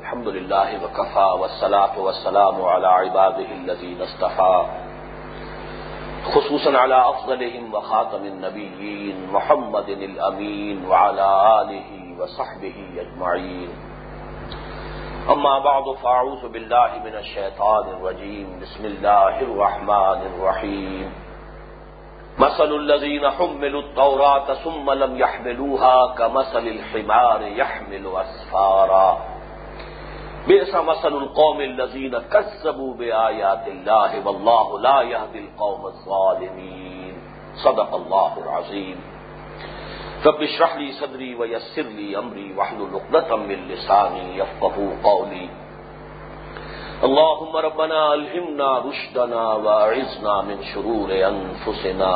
الحمد لله وكفى والصلاة والسلام على عباده الذين اصطفى خصوصا على أفضلهم وخاتم النبيين محمد الأمين وعلى آله وصحبه أجمعين أما بعد فأعوذ بالله من الشيطان الرجيم بسم الله الرحمن الرحيم مثل الذين حملوا التوراة ثم لم يحملوها كمثل الحمار يحمل أسفارا بیسا مسل القوم القوم اللہ اللہ واللہ لا یهد الظالمین صدق العظیم رب اشرح لي لي واحلل من من اللهم ربنا رشدنا شرور انفسنا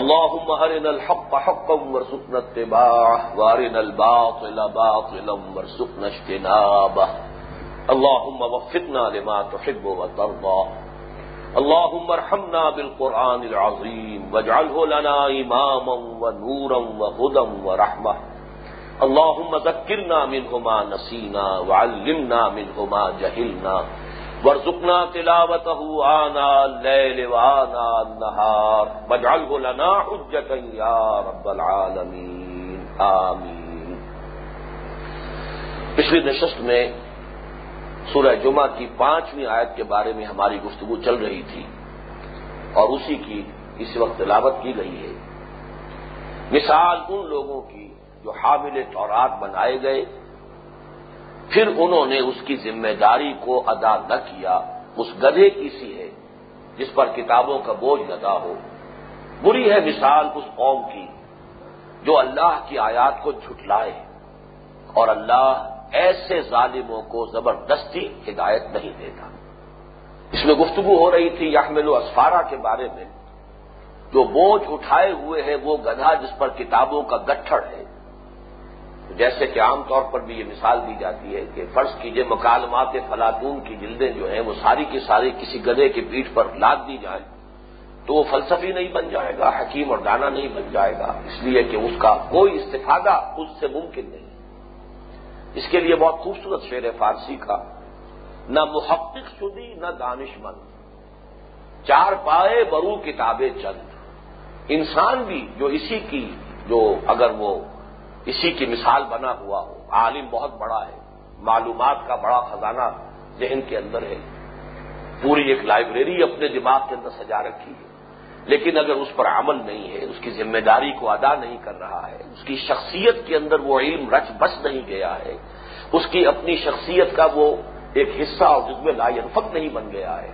اللهم ارنا الحق حقا وارزقنا اتباعه وارنا الباطل باطلا وارزقنا اجتنابه اللهم وفقنا لما تحب وترضى اللهم ارحمنا بالقران العظيم واجعله لنا اماما ونورا وهدى ورحمه اللهم ذكرنا منه ما نسينا وعلمنا منه ما جهلنا وارزقنا تلاوته آناء الليل وآناء النهار لنا رب آمین پچھلی نشست میں سورہ جمعہ کی پانچویں آیت کے بارے میں ہماری گفتگو چل رہی تھی اور اسی کی اس وقت تلاوت کی گئی ہے مثال ان لوگوں کی جو حامل تورات بنائے گئے پھر انہوں نے اس کی ذمہ داری کو ادا نہ کیا اس گدھے کی سی ہے جس پر کتابوں کا بوجھ لگا ہو بری ہے مثال اس قوم کی جو اللہ کی آیات کو جھٹلائے اور اللہ ایسے ظالموں کو زبردستی ہدایت نہیں دیتا اس میں گفتگو ہو رہی تھی یحمل اسفارہ کے بارے میں جو بوجھ اٹھائے ہوئے ہیں وہ گدھا جس پر کتابوں کا گٹھڑ ہے جیسے کہ عام طور پر بھی یہ مثال دی جاتی ہے کہ فرض کیجئے مکالمات فلاطون کی جلدیں جو ہیں وہ ساری کی ساری کسی گدھے کی پیٹھ پر لاد دی جائیں تو وہ فلسفی نہیں بن جائے گا حکیم اور دانا نہیں بن جائے گا اس لیے کہ اس کا کوئی استفادہ اس سے ممکن نہیں اس کے لیے بہت خوبصورت شعر ہے فارسی کا نہ محقق شدی نہ دانش مند چار پائے برو کتابیں چند انسان بھی جو اسی کی جو اگر وہ اسی کی مثال بنا ہوا ہو عالم بہت بڑا ہے معلومات کا بڑا خزانہ ذہن کے اندر ہے پوری ایک لائبریری اپنے دماغ کے اندر سجا رکھی ہے لیکن اگر اس پر عمل نہیں ہے اس کی ذمہ داری کو ادا نہیں کر رہا ہے اس کی شخصیت کے اندر وہ علم رچ بس نہیں گیا ہے اس کی اپنی شخصیت کا وہ ایک حصہ اور جس میں لائن نہیں بن گیا ہے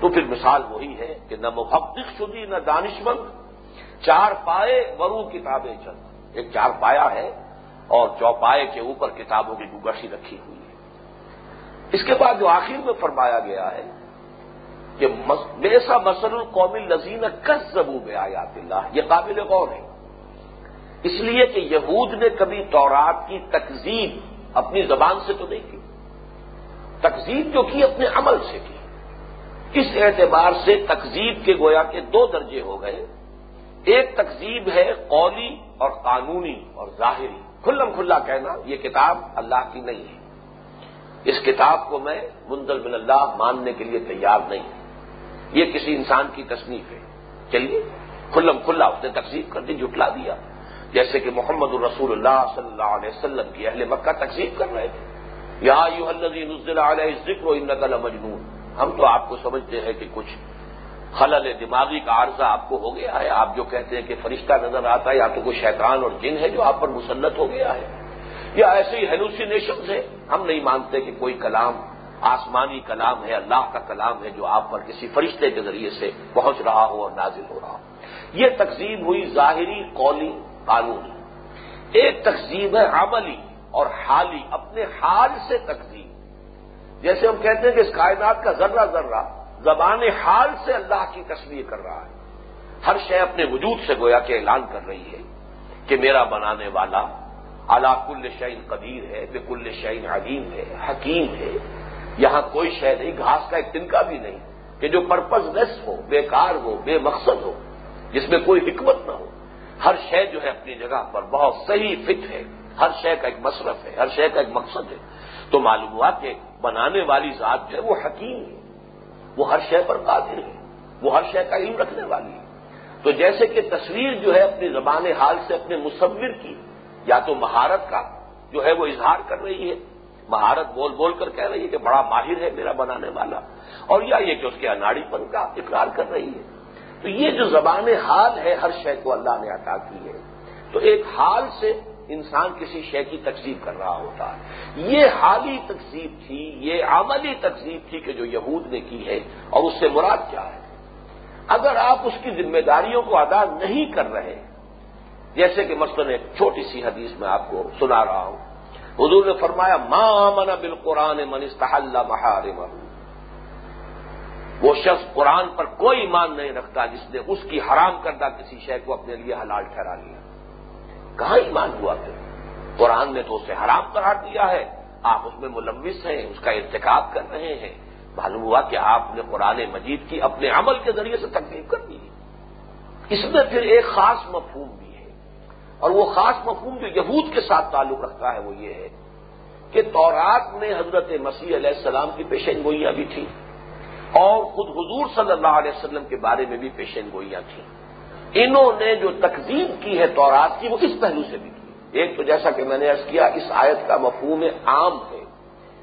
تو پھر مثال وہی ہے کہ نہ محقق شدی نہ دانش مند چار پائے ورو کتابیں چند ایک چار پایا ہے اور چوپائے کے اوپر کتابوں کی گگشی رکھی ہوئی ہے اس کے بعد جو آخر میں فرمایا گیا ہے کہ میسا مسر القومی لذین کس زبو میں آیا اللہ یہ قابل غور ہے اس لیے کہ یہود نے کبھی تورات کی تقزیب اپنی زبان سے تو نہیں کی تقزیب جو کی اپنے عمل سے کی اس اعتبار سے تقزیب کے گویا کے دو درجے ہو گئے ایک تقزیب ہے قولی اور قانونی اور ظاہری کھلم کھلا کہنا یہ کتاب اللہ کی نہیں ہے اس کتاب کو میں مندل من اللہ ماننے کے لیے تیار نہیں ہوں یہ کسی انسان کی تصنیف ہے چلیے کھلم کھلا اس نے تقسیم کر دی جٹلا دیا جیسے کہ محمد الرسول اللہ صلی اللہ علیہ وسلم کی اہل مکہ تقسیم کر رہے تھے یا نزل علیہ ذکر و مجنون ہم تو آپ کو سمجھتے ہیں کہ کچھ خلل دماغی کا عارضہ آپ کو ہو گیا ہے آپ جو کہتے ہیں کہ فرشتہ نظر آتا ہے یا تو کوئی شیطان اور جن ہے جو آپ پر مسلط ہو گیا ہے یا ایسے ہیلوسینیشنز ہیں ہے ہم نہیں مانتے کہ کوئی کلام آسمانی کلام ہے اللہ کا کلام ہے جو آپ پر کسی فرشتے کے ذریعے سے پہنچ رہا ہو اور نازل ہو رہا ہو یہ تقزیب ہوئی ظاہری قولی قانونی ایک تقسیم ہے عملی اور حالی اپنے حال سے تقسیم جیسے ہم کہتے ہیں کہ اس کائنات کا ذرہ ذرہ زبان حال سے اللہ کی تصویر کر رہا ہے ہر شے اپنے وجود سے گویا کہ اعلان کر رہی ہے کہ میرا بنانے والا کل شعین قدیر ہے بے کل شعین علیم ہے حکیم ہے یہاں کوئی شے نہیں گھاس کا ایک تنکا بھی نہیں کہ جو پرپز لیس ہو بے کار ہو بے مقصد ہو جس میں کوئی حکمت نہ ہو ہر شے جو ہے اپنی جگہ پر بہت صحیح فٹ ہے ہر شے کا ایک مصرف ہے ہر شے کا ایک مقصد ہے تو معلوم ہوا کہ بنانے والی ذات جو ہے وہ حکیم ہے وہ ہر شے پر قادر ہے وہ ہر شے کا علم رکھنے والی ہے تو جیسے کہ تصویر جو ہے اپنی زبان حال سے اپنے مصور کی یا تو مہارت کا جو ہے وہ اظہار کر رہی ہے مہارت بول بول کر کہہ رہی ہے کہ بڑا ماہر ہے میرا بنانے والا اور یا یہ کہ اس کے اناڑی پن کا اقرار کر رہی ہے تو یہ جو زبان حال ہے ہر شے کو اللہ نے عطا کی ہے تو ایک حال سے انسان کسی شے کی تقسیم کر رہا ہوتا ہے یہ حالی تقسیم تھی یہ عملی تقسیم تھی کہ جو یہود نے کی ہے اور اس سے مراد کیا ہے اگر آپ اس کی ذمہ داریوں کو ادا نہیں کر رہے جیسے کہ مثلاً ایک چھوٹی سی حدیث میں آپ کو سنا رہا ہوں حضور نے فرمایا مام بال قرآن من استحل محارم وہ شخص قرآن پر کوئی ایمان نہیں رکھتا جس نے اس کی حرام کردہ کسی شے کو اپنے لیے حلال ٹھہرا لیا کہاں ایمان ہوا پھر قرآن نے تو اسے حرام کرا دیا ہے آپ اس میں ملوث ہیں اس کا ارتکاب کر رہے ہیں معلوم ہوا کہ آپ نے قرآن مجید کی اپنے عمل کے ذریعے سے تکلیف کر دی اس میں پھر ایک خاص مفہوم اور وہ خاص مفہوم جو یہود کے ساتھ تعلق رکھتا ہے وہ یہ ہے کہ تورات میں حضرت مسیح علیہ السلام کی پیشین گوئیاں بھی تھیں اور خود حضور صلی اللہ علیہ وسلم کے بارے میں بھی پیشین گوئیاں تھیں انہوں نے جو تقزیب کی ہے تورات کی وہ اس پہلو سے بھی کی ایک تو جیسا کہ میں نے عرض کیا اس آیت کا مفہوم عام ہے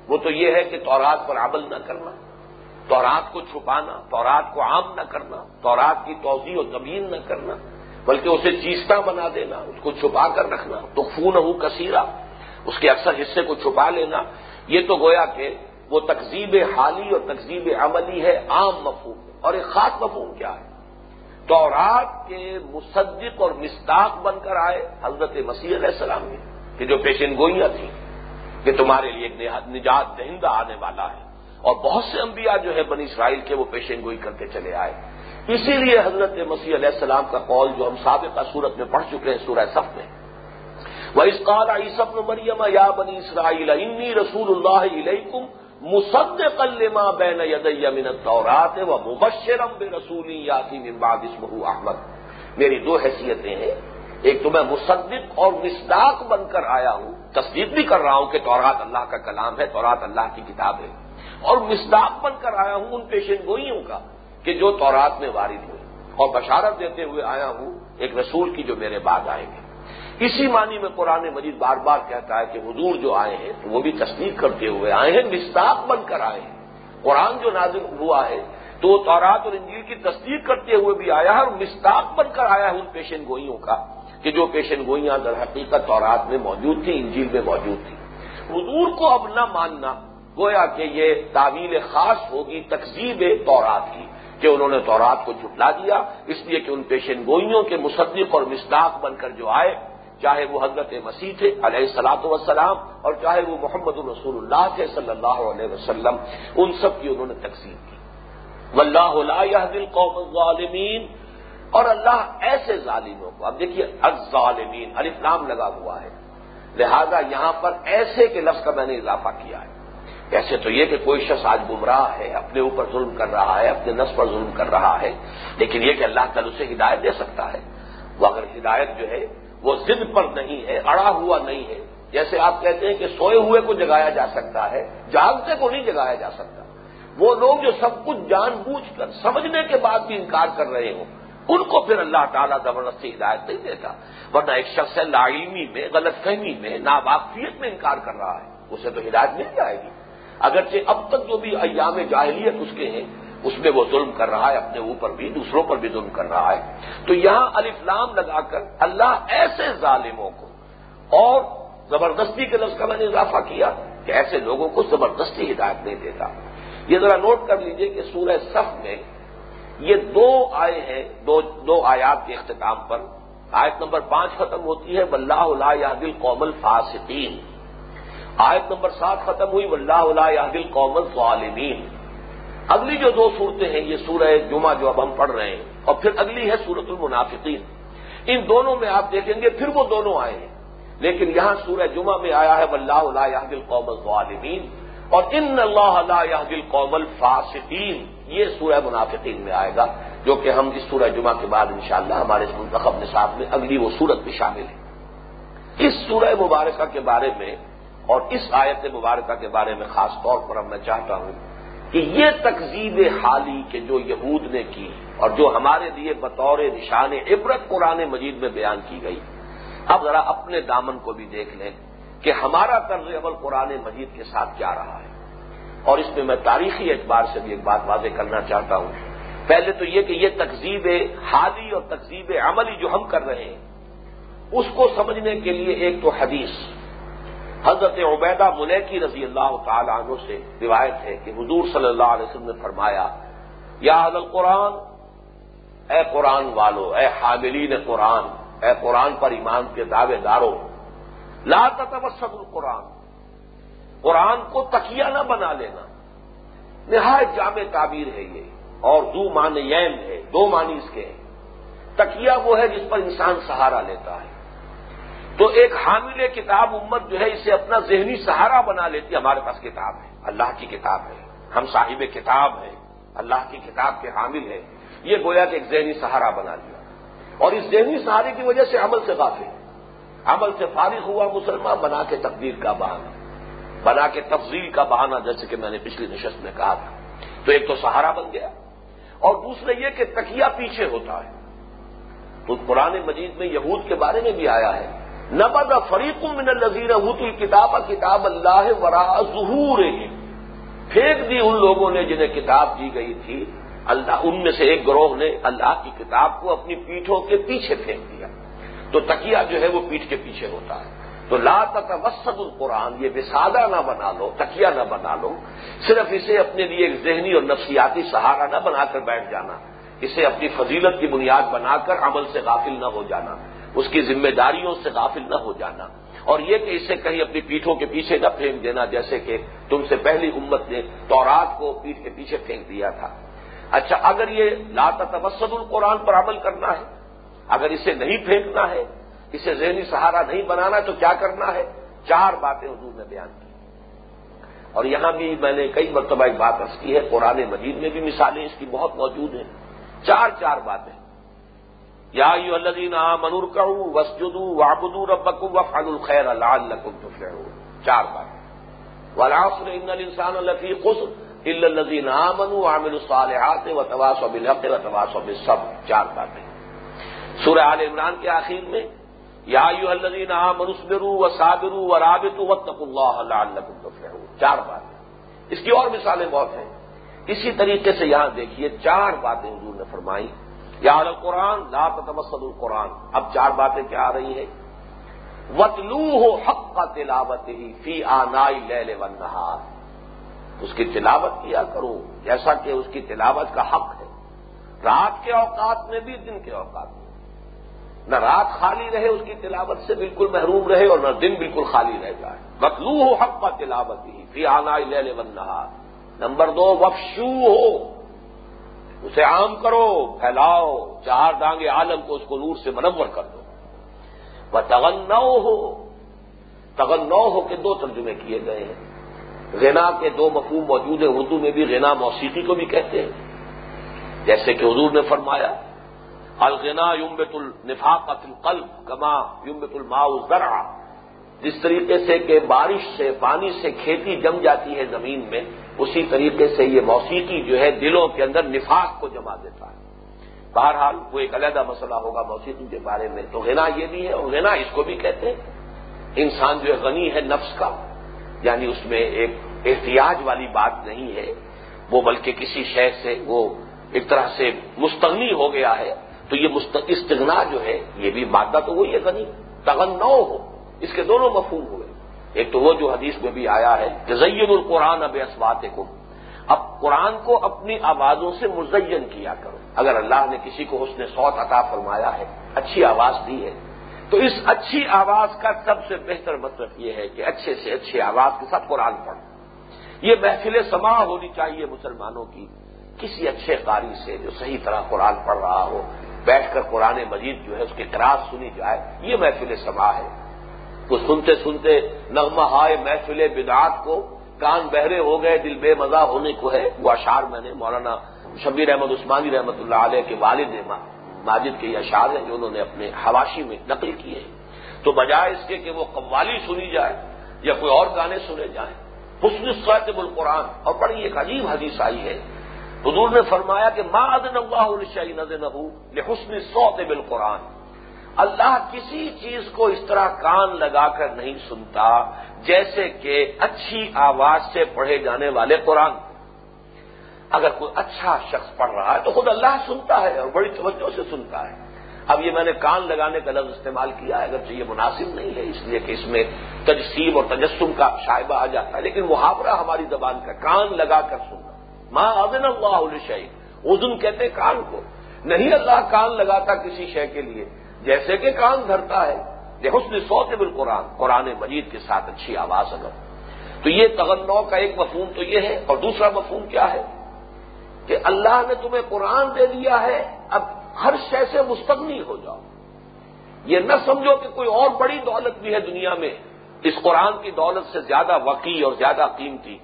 وہ تو یہ ہے کہ تورات پر عمل نہ کرنا تورات کو چھپانا تورات کو عام نہ کرنا تورات کی توضیع و تبین نہ کرنا بلکہ اسے چیستا بنا دینا اس کو چھپا کر رکھنا تو خون ہوں کثیرہ اس کے اکثر حصے کو چھپا لینا یہ تو گویا کہ وہ تقزیب حالی اور تقزیب عملی ہے عام مفہوم اور ایک خاص مفہوم کیا ہے تورات کے مصدق اور مستاق بن کر آئے حضرت مسیح علیہ السلامی کہ جو پیشن گوئیاں تھیں کہ تمہارے لیے ایک نجات دہندہ آنے والا ہے اور بہت سے انبیاء جو ہے بنی اسرائیل کے وہ پیشن گوئی کرتے چلے آئے اسی لیے حضرت مسیح علیہ السلام کا قول جو ہم سابقہ سورت میں پڑھ چکے ہیں سورہ صف میں وہ اس قال آئی سب مریم یا بنی اسرائیل انی رسول اللہ علیکم بین طورات و مبشرم بے رسول یاسیم احمد میری دو حیثیتیں ہیں ایک تو میں مصدق اور مصداق بن کر آیا ہوں تصدیق بھی کر رہا ہوں کہ تورات اللہ کا کلام ہے تورات اللہ کی کتاب ہے اور مستاب بن کر آیا ہوں ان پیشن گوئیوں کا کہ جو تورات میں وارد ہوئے اور بشارت دیتے ہوئے آیا ہوں ایک رسول کی جو میرے بعد آئیں گے اسی معنی میں قرآن مجید بار بار کہتا ہے کہ حضور جو آئے ہیں تو وہ بھی تصدیق کرتے ہوئے آئے ہیں مستاق بن کر آئے ہیں قرآن جو نازل ہوا ہے تو وہ تورات اور انجیل کی تصدیق کرتے ہوئے بھی آیا ہے اور مستاق بن کر آیا ہے ان پیشن گوئیوں کا کہ جو پیشن گوئیاں در حقیقت تورات میں موجود تھیں انجیل میں موجود تھیں حضور کو اب نہ ماننا گویا کہ یہ تعویل خاص ہوگی تقزیب تورات کی کہ انہوں نے تورات کو جھٹلا دیا اس لیے کہ ان پیشن گوئیوں کے مصدق اور مصداق بن کر جو آئے چاہے وہ حضرت مسیح تھے علیہ صلاح وسلام اور چاہے وہ محمد الرسول اللہ تھے صلی اللہ علیہ وسلم ان سب کی انہوں نے تقسیم کی واللہ لا القوم الظالمین اور اللہ ایسے ظالموں کو اب دیکھیے الظالمین الف علی نام لگا ہوا ہے لہذا یہاں پر ایسے کے لفظ کا میں نے اضافہ کیا ہے ایسے تو یہ کہ کوئی شخص آج گمراہ رہا ہے اپنے اوپر ظلم کر رہا ہے اپنے نس پر ظلم کر رہا ہے لیکن یہ کہ اللہ تعالی اسے ہدایت دے سکتا ہے وہ اگر ہدایت جو ہے وہ ضد پر نہیں ہے اڑا ہوا نہیں ہے جیسے آپ کہتے ہیں کہ سوئے ہوئے کو جگایا جا سکتا ہے جانتے کو نہیں جگایا جا سکتا وہ لوگ جو سب کچھ جان بوجھ کر سمجھنے کے بعد بھی انکار کر رہے ہوں ان کو پھر اللہ تعالیٰ زبردستی ہدایت نہیں دیتا ورنہ ایک شخص ہے لعمی میں غلط فہمی میں ناواقفیت میں انکار کر رہا ہے اسے تو ہدایت مل جائے گی اگرچہ اب تک جو بھی ایام جاہلیت اس کے ہیں اس میں وہ ظلم کر رہا ہے اپنے اوپر بھی دوسروں پر بھی ظلم کر رہا ہے تو یہاں الفلام لگا کر اللہ ایسے ظالموں کو اور زبردستی کے لفظ کا میں نے اضافہ کیا کہ ایسے لوگوں کو زبردستی ہدایت نہیں دیتا یہ ذرا نوٹ کر لیجئے کہ سورہ صف میں یہ دو آئے ہیں دو دو آیات کے اختتام پر آیت نمبر پانچ ختم ہوتی ہے بلّہ اللہ یادل قوم فاسطین آیت نمبر سات ختم ہوئی واللہ اللہ یا گل ظالمین اگلی جو دو صورتیں ہیں یہ سورہ جمعہ جو اب ہم پڑھ رہے ہیں اور پھر اگلی ہے سورت المنافقین ان دونوں میں آپ دیکھیں گے پھر وہ دونوں آئے ہیں لیکن یہاں سورہ جمعہ میں آیا ہے واللہ اللہ یا گل ظالمین اور ان اللہ اللہ یا گل فاسقین یہ سورہ منافقین میں آئے گا جو کہ ہم اس سورہ جمعہ کے بعد انشاءاللہ ہمارے منتخب نصاب میں اگلی وہ سورت بھی شامل ہے اس سورہ مبارکہ کے بارے میں اور اس آیت مبارکہ کے بارے میں خاص طور پر اب میں چاہتا ہوں کہ یہ تقزیب حالی کے جو یہود نے کی اور جو ہمارے لیے بطور نشان عبرت قرآن مجید میں بیان کی گئی اب ذرا اپنے دامن کو بھی دیکھ لیں کہ ہمارا طرز عمل قرآن مجید کے ساتھ کیا رہا ہے اور اس میں میں تاریخی اعتبار سے بھی ایک بات واضح کرنا چاہتا ہوں پہلے تو یہ کہ یہ تقزیب حالی اور تقزیب عملی جو ہم کر رہے ہیں اس کو سمجھنے کے لیے ایک تو حدیث حضرت عبیدہ منیکی رضی اللہ تعالی عنہ سے روایت ہے کہ حضور صلی اللہ علیہ وسلم نے فرمایا یا حضل قرآن اے قرآن والو اے حاملین قرآن اے قرآن پر ایمان کے دعوے دارو لا تتوسط القرآن قرآن کو تکیہ نہ بنا لینا نہایت جامع تعبیر ہے یہ اور دو مان یم ہے دو معنی اس کے ہیں تکیا وہ ہے جس پر انسان سہارا لیتا ہے تو ایک حامل کتاب امت جو ہے اسے اپنا ذہنی سہارا بنا لیتی ہمارے پاس کتاب ہے اللہ کی کتاب ہے ہم صاحب کتاب ہے اللہ کی کتاب کے حامل ہے یہ گویا کہ ایک ذہنی سہارا بنا لیا اور اس ذہنی سہارے کی وجہ سے عمل سے غافل عمل سے فارغ ہوا مسلمان بنا کے تقدیر کا بہانہ بنا کے تفضیل کا بہانہ جیسے کہ میں نے پچھلی نشست میں کہا تھا تو ایک تو سہارا بن گیا اور دوسرا یہ کہ تکیا پیچھے ہوتا ہے تو پرانے مجید میں یہود کے بارے میں بھی آیا ہے نبد فریق من الزیر ہوں الکتاب کتاب اللہ ورا ظہور پھینک دی ان لوگوں نے جنہیں کتاب دی گئی تھی اللہ ان میں سے ایک گروہ نے اللہ کی کتاب کو اپنی پیٹھوں کے پیچھے پھینک دیا تو تکیا جو ہے وہ پیٹھ کے پیچھے ہوتا ہے تو لا تتوسط القرآن یہ وسادہ نہ بنا لو تکیا نہ بنا لو صرف اسے اپنے لیے ایک ذہنی اور نفسیاتی سہارا نہ بنا کر بیٹھ جانا اسے اپنی فضیلت کی بنیاد بنا کر عمل سے غافل نہ ہو جانا اس کی ذمہ داریوں سے غافل نہ ہو جانا اور یہ کہ اسے کہیں اپنی پیٹھوں کے پیچھے نہ پھینک دینا جیسے کہ تم سے پہلی امت نے تورات کو پیٹھ کے پیچھے پھینک دیا تھا اچھا اگر یہ لاتا تبصد القرآن پر عمل کرنا ہے اگر اسے نہیں پھینکنا ہے اسے ذہنی سہارا نہیں بنانا تو کیا کرنا ہے چار باتیں حضور نے بیان کی اور یہاں بھی میں نے کئی مرتبہ ایک بات کی ہے قرآن مجید میں بھی مثالیں اس کی بہت موجود ہیں چار چار باتیں یا یو الدین آ منور کہوں وسجدو وابدو ربکم و فن الخیر لال لکم تو شہر چار بات ولاسر ان انسان الفی قسم الا الدین آ منو عامل الصالحات و تواس و بلحق و تواس و بسب چار باتیں سورہ آل عمران کے آخر میں یا یو الدین آ منصبرو و صابرو و رابط و تق اللہ لال لکم تو شہر چار باتیں اس کی اور مثالیں بہت ہیں اسی طریقے سے یہاں دیکھیے چار باتیں حضور نے فرمائی یار القرآن قرآن تتوسل القرآن اب چار باتیں کیا آ رہی ہیں وطلو ہو حق کا تلاوت ہی فی آنا لے نہار اس کی تلاوت کیا کرو جیسا کہ اس کی تلاوت کا حق ہے رات کے اوقات میں بھی دن کے اوقات میں نہ رات خالی رہے اس کی تلاوت سے بالکل محروم رہے اور نہ دن بالکل خالی رہ جائے وطلو ہو حق کا تلاوت ہی فی آنا لے لے نہار نمبر دو وفشو ہو اسے عام کرو پھیلاؤ چہار دانگے عالم کو اس کو نور سے منور کر دو وہ تغنو ہو تغنو ہو کے دو ترجمے کیے گئے ہیں غنا کے دو مفہوم موجود ہیں اردو میں بھی غنا موسیقی کو بھی کہتے ہیں جیسے کہ حضور نے فرمایا الغنا یمبت النفا القلب کما یمبت الماء الزرع جس طریقے سے کہ بارش سے پانی سے کھیتی جم جاتی ہے زمین میں اسی طریقے سے یہ موسیقی جو ہے دلوں کے اندر نفاق کو جما دیتا ہے بہرحال وہ ایک علیحدہ مسئلہ ہوگا موسیقی کے بارے میں تو غنا یہ بھی ہے اور غنا اس کو بھی کہتے ہیں انسان جو ہے غنی ہے نفس کا یعنی اس میں ایک احتیاط والی بات نہیں ہے وہ بلکہ کسی شہر سے وہ ایک طرح سے مستغنی ہو گیا ہے تو یہ استغنا جو ہے یہ بھی مادہ تو وہی ہے غنی تغنؤ ہو اس کے دونوں مفہوم ہوئے ایک تو وہ جو حدیث میں بھی آیا ہے کہ القرآن اب اسوات کو اب قرآن کو اپنی آوازوں سے مزین کیا کرو اگر اللہ نے کسی کو اس نے سوت عطا فرمایا ہے اچھی آواز دی ہے تو اس اچھی آواز کا سب سے بہتر مطلب یہ ہے کہ اچھے سے اچھی آواز کے ساتھ قرآن پڑھو یہ محفل سما ہونی چاہیے مسلمانوں کی کسی اچھے قاری سے جو صحیح طرح قرآن پڑھ رہا ہو بیٹھ کر قرآن مجید جو ہے اس کی کراس سنی جائے یہ محفل سما ہے تو سنتے سنتے نغمہ ہائے محفل بدعات کو کان بہرے ہو گئے دل بے مزہ ہونے کو ہے وہ اشعار میں نے مولانا شبیر احمد عثمانی رحمۃ اللہ علیہ کے والد ماجد کے یہ اشعار ہیں جو انہوں نے اپنے حواشی میں نقل کیے ہیں تو بجائے اس کے کہ وہ قوالی سنی جائے یا کوئی اور گانے سنے جائیں حسن سوت بل قرآن اور بڑی ایک عجیب حدیث آئی ہے حضور نے فرمایا کہ ادن اللہ نظر حسنِ سوت بل قرآن اللہ کسی چیز کو اس طرح کان لگا کر نہیں سنتا جیسے کہ اچھی آواز سے پڑھے جانے والے قرآن اگر کوئی اچھا شخص پڑھ رہا ہے تو خود اللہ سنتا ہے اور بڑی توجہ سے سنتا ہے اب یہ میں نے کان لگانے کا لفظ استعمال کیا ہے اگر یہ مناسب نہیں ہے اس لیے کہ اس میں تجسیم اور تجسم کا شائبہ آ جاتا ہے لیکن محاورہ ہماری زبان کا کان لگا کر سننا ماں علیہ شعد ادن کہتے کان کو نہیں اللہ کان لگاتا کسی شے کے لیے جیسے کہ کان دھرتا ہے سوت بل قرآن قرآن مجید کے ساتھ اچھی آواز اگر تو یہ کا ایک مفہوم تو یہ ہے اور دوسرا مفہوم کیا ہے کہ اللہ نے تمہیں قرآن دے دیا ہے اب ہر شے سے مستغنی ہو جاؤ یہ نہ سمجھو کہ کوئی اور بڑی دولت بھی ہے دنیا میں اس قرآن کی دولت سے زیادہ وقی اور زیادہ قیمتی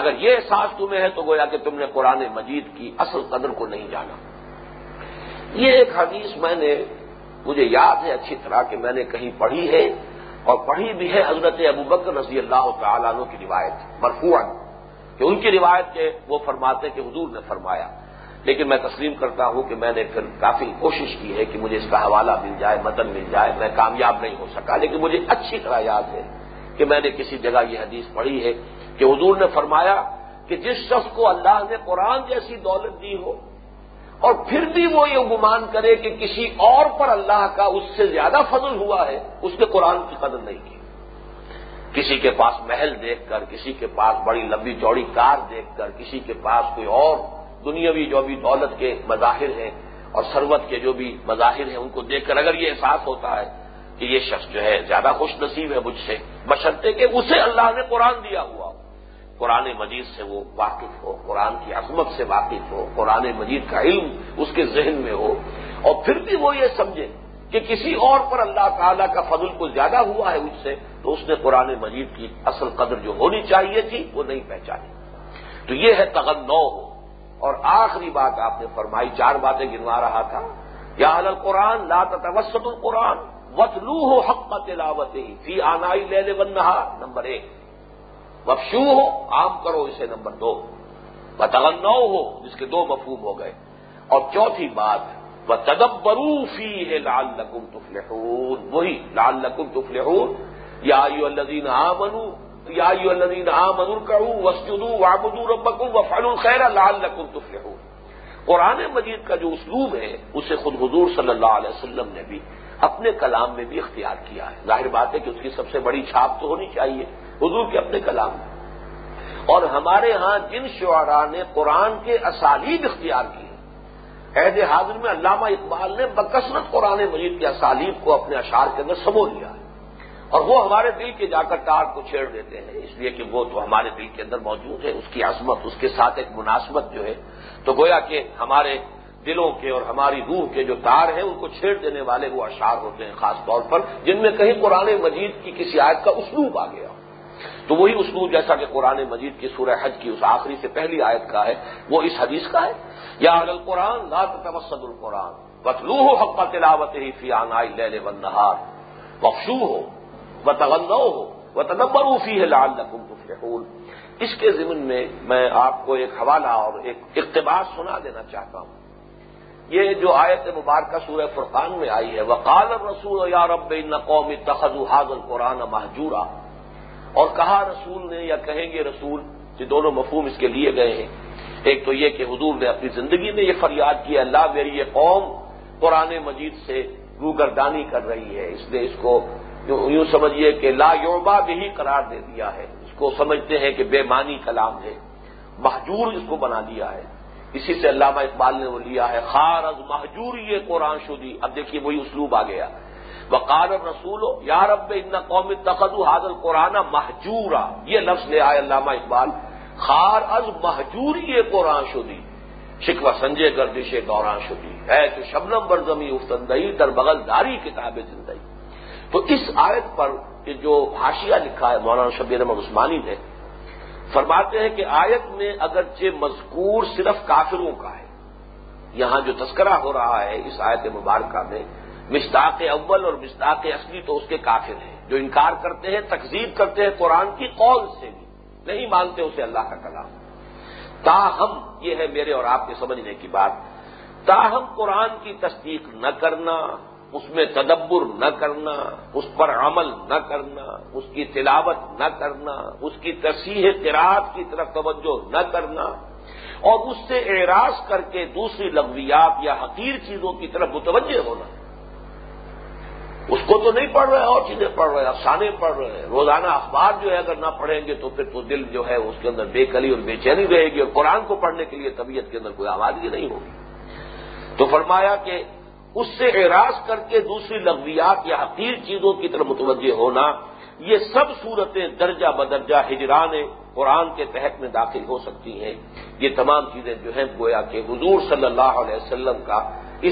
اگر یہ احساس تمہیں ہے تو گویا کہ تم نے قرآن مجید کی اصل قدر کو نہیں جانا یہ ایک حدیث میں نے مجھے یاد ہے اچھی طرح کہ میں نے کہیں پڑھی ہے اور پڑھی بھی ہے حضرت ابوبکر رضی اللہ تعالیٰ عنہ کی روایت مرفوعن کہ ان کی روایت کے وہ فرماتے کہ حضور نے فرمایا لیکن میں تسلیم کرتا ہوں کہ میں نے کافی کوشش کی ہے کہ مجھے اس کا حوالہ مل جائے متن مل جائے میں کامیاب نہیں ہو سکا لیکن مجھے اچھی طرح یاد ہے کہ میں نے کسی جگہ یہ حدیث پڑھی ہے کہ حضور نے فرمایا کہ جس شخص کو اللہ نے قرآن جیسی دولت دی ہو اور پھر بھی وہ یہ گمان کرے کہ کسی اور پر اللہ کا اس سے زیادہ فضل ہوا ہے اس نے قرآن کی قدر نہیں کی کسی کے پاس محل دیکھ کر کسی کے پاس بڑی لمبی چوڑی کار دیکھ کر کسی کے پاس کوئی اور دنیاوی جو بھی دولت کے مظاہر ہیں اور سروت کے جو بھی مظاہر ہیں ان کو دیکھ کر اگر یہ احساس ہوتا ہے کہ یہ شخص جو ہے زیادہ خوش نصیب ہے مجھ سے بشرتے کہ اسے اللہ نے قرآن دیا ہوا ہو قرآن مجید سے وہ واقف ہو قرآن کی عظمت سے واقف ہو قرآن مجید کا علم اس کے ذہن میں ہو اور پھر بھی وہ یہ سمجھے کہ کسی اور پر اللہ تعالیٰ کا فضل کو زیادہ ہوا ہے اس سے تو اس نے قرآن مجید کی اصل قدر جو ہونی چاہیے تھی وہ نہیں پہچانی تو یہ ہے ہو اور آخری بات آپ نے فرمائی چار باتیں گنوا رہا تھا یا قرآن تتوسط القرآن وطلوح تلاوت ہی فی آنا لینے بن لے نمبر ایک مفشو ہو عام کرو اسے نمبر دو بطغ ہو جس کے دو مفہوم ہو گئے اور چوتھی بات وہ تدب بروفی ہے لال نقم تف وہی لال یا الدین نقل تف لہور کرو عامور کڑو وسط وف الخیر لال نقم تف قرآن مجید کا جو اسلوب ہے اسے خود حضور صلی اللہ علیہ وسلم نے بھی اپنے کلام میں بھی اختیار کیا ہے ظاہر بات ہے کہ اس کی سب سے بڑی چھاپ تو ہونی چاہیے حضور کے اپنے کلام اور ہمارے ہاں جن شعرا نے قرآن کے اسالیب اختیار کی عہد حاضر میں علامہ اقبال نے بکثرت قرآن مجید کے اسالیب کو اپنے اشعار کے اندر سمو لیا ہے اور وہ ہمارے دل کے جا کر تار کو چھیڑ دیتے ہیں اس لیے کہ وہ تو ہمارے دل کے اندر موجود ہے اس کی عظمت اس کے ساتھ ایک مناسبت جو ہے تو گویا کہ ہمارے دلوں کے اور ہماری روح کے جو تار ہیں ان کو چھیڑ دینے والے وہ اشعار ہوتے ہیں خاص طور پر جن میں کہیں قرآن مجید کی کسی آیت کا اسلوب آ گیا ہو تو وہی اسلوب جیسا کہ قرآن مجید کی سورہ حج کی اس آخری سے پہلی آیت کا ہے وہ اس حدیث کا ہے یا تتوسد القرآن قرآن ہو ہو تلاوت ہی فی لہل و نہار بخشو ہو و ہو و فی ہے لال نقم اس کے ضمن میں میں آپ کو ایک حوالہ اور ایک اقتباس سنا دینا چاہتا ہوں یہ جو آیت مبارکہ سورہ فرقان میں آئی ہے وقال الرسول رسول یا ان نقومی تخذ حاضر القرآن محجورہ اور کہا رسول نے یا کہیں گے رسول یہ دونوں مفہوم اس کے لیے گئے ہیں ایک تو یہ کہ حضور نے اپنی زندگی میں یہ فریاد کی اللہ میری یہ قوم قرآن مجید سے روگردانی کر رہی ہے اس نے اس کو یوں سمجھیے کہ لا یوبا بھی ہی قرار دے دیا ہے اس کو سمجھتے ہیں کہ بے معنی کلام ہے محجور اس کو بنا دیا ہے اسی سے علامہ اقبال نے وہ لیا ہے خارض محجور یہ قرآن شدی اب دیکھیے وہی اسلوب آ گیا وقال رسول یا رب ان قومی تقد حاضل قرآن محجور یہ لفظ لے آئے علامہ اقبال خار از محجوری یہ قرآن شدی شکو سنجے گردش دوران شدی ہے تو شبنم بر افتندئی در بغل داری کتاب زندگی تو اس آیت پر جو حاشیہ لکھا ہے مولانا شبیر احمد عثمانی نے فرماتے ہیں کہ آیت میں اگرچہ مذکور صرف کافروں کا ہے یہاں جو تذکرہ ہو رہا ہے اس آیت مبارکہ میں مشتاق اول اور مشتاق اصلی تو اس کے کافر ہیں جو انکار کرتے ہیں تقزیب کرتے ہیں قرآن کی قول سے بھی نہیں مانتے اسے اللہ کا کلام تاہم یہ ہے میرے اور آپ کے سمجھنے کی بات تاہم قرآن کی تصدیق نہ کرنا اس میں تدبر نہ کرنا اس پر عمل نہ کرنا اس کی تلاوت نہ کرنا اس کی تصیح تراعت کی طرف توجہ نہ کرنا اور اس سے اعراض کر کے دوسری لغویات یا حقیر چیزوں کی طرف متوجہ ہونا اس کو تو نہیں پڑھ رہے اور چیزیں پڑھ رہے افسانے پڑھ رہے ہیں روزانہ اخبار جو ہے اگر نہ پڑھیں گے تو پھر تو دل جو ہے اس کے اندر بے کلی اور بے چینی رہے گی اور قرآن کو پڑھنے کے لیے طبیعت کے اندر کوئی آبادی نہیں ہوگی تو فرمایا کہ اس سے اعراض کر کے دوسری لغویات یا حقیر چیزوں کی طرف متوجہ ہونا یہ سب صورتیں درجہ بدرجہ ہجران قرآن کے تحت میں داخل ہو سکتی ہیں یہ تمام چیزیں جو ہیں گویا کہ حضور صلی اللہ علیہ وسلم کا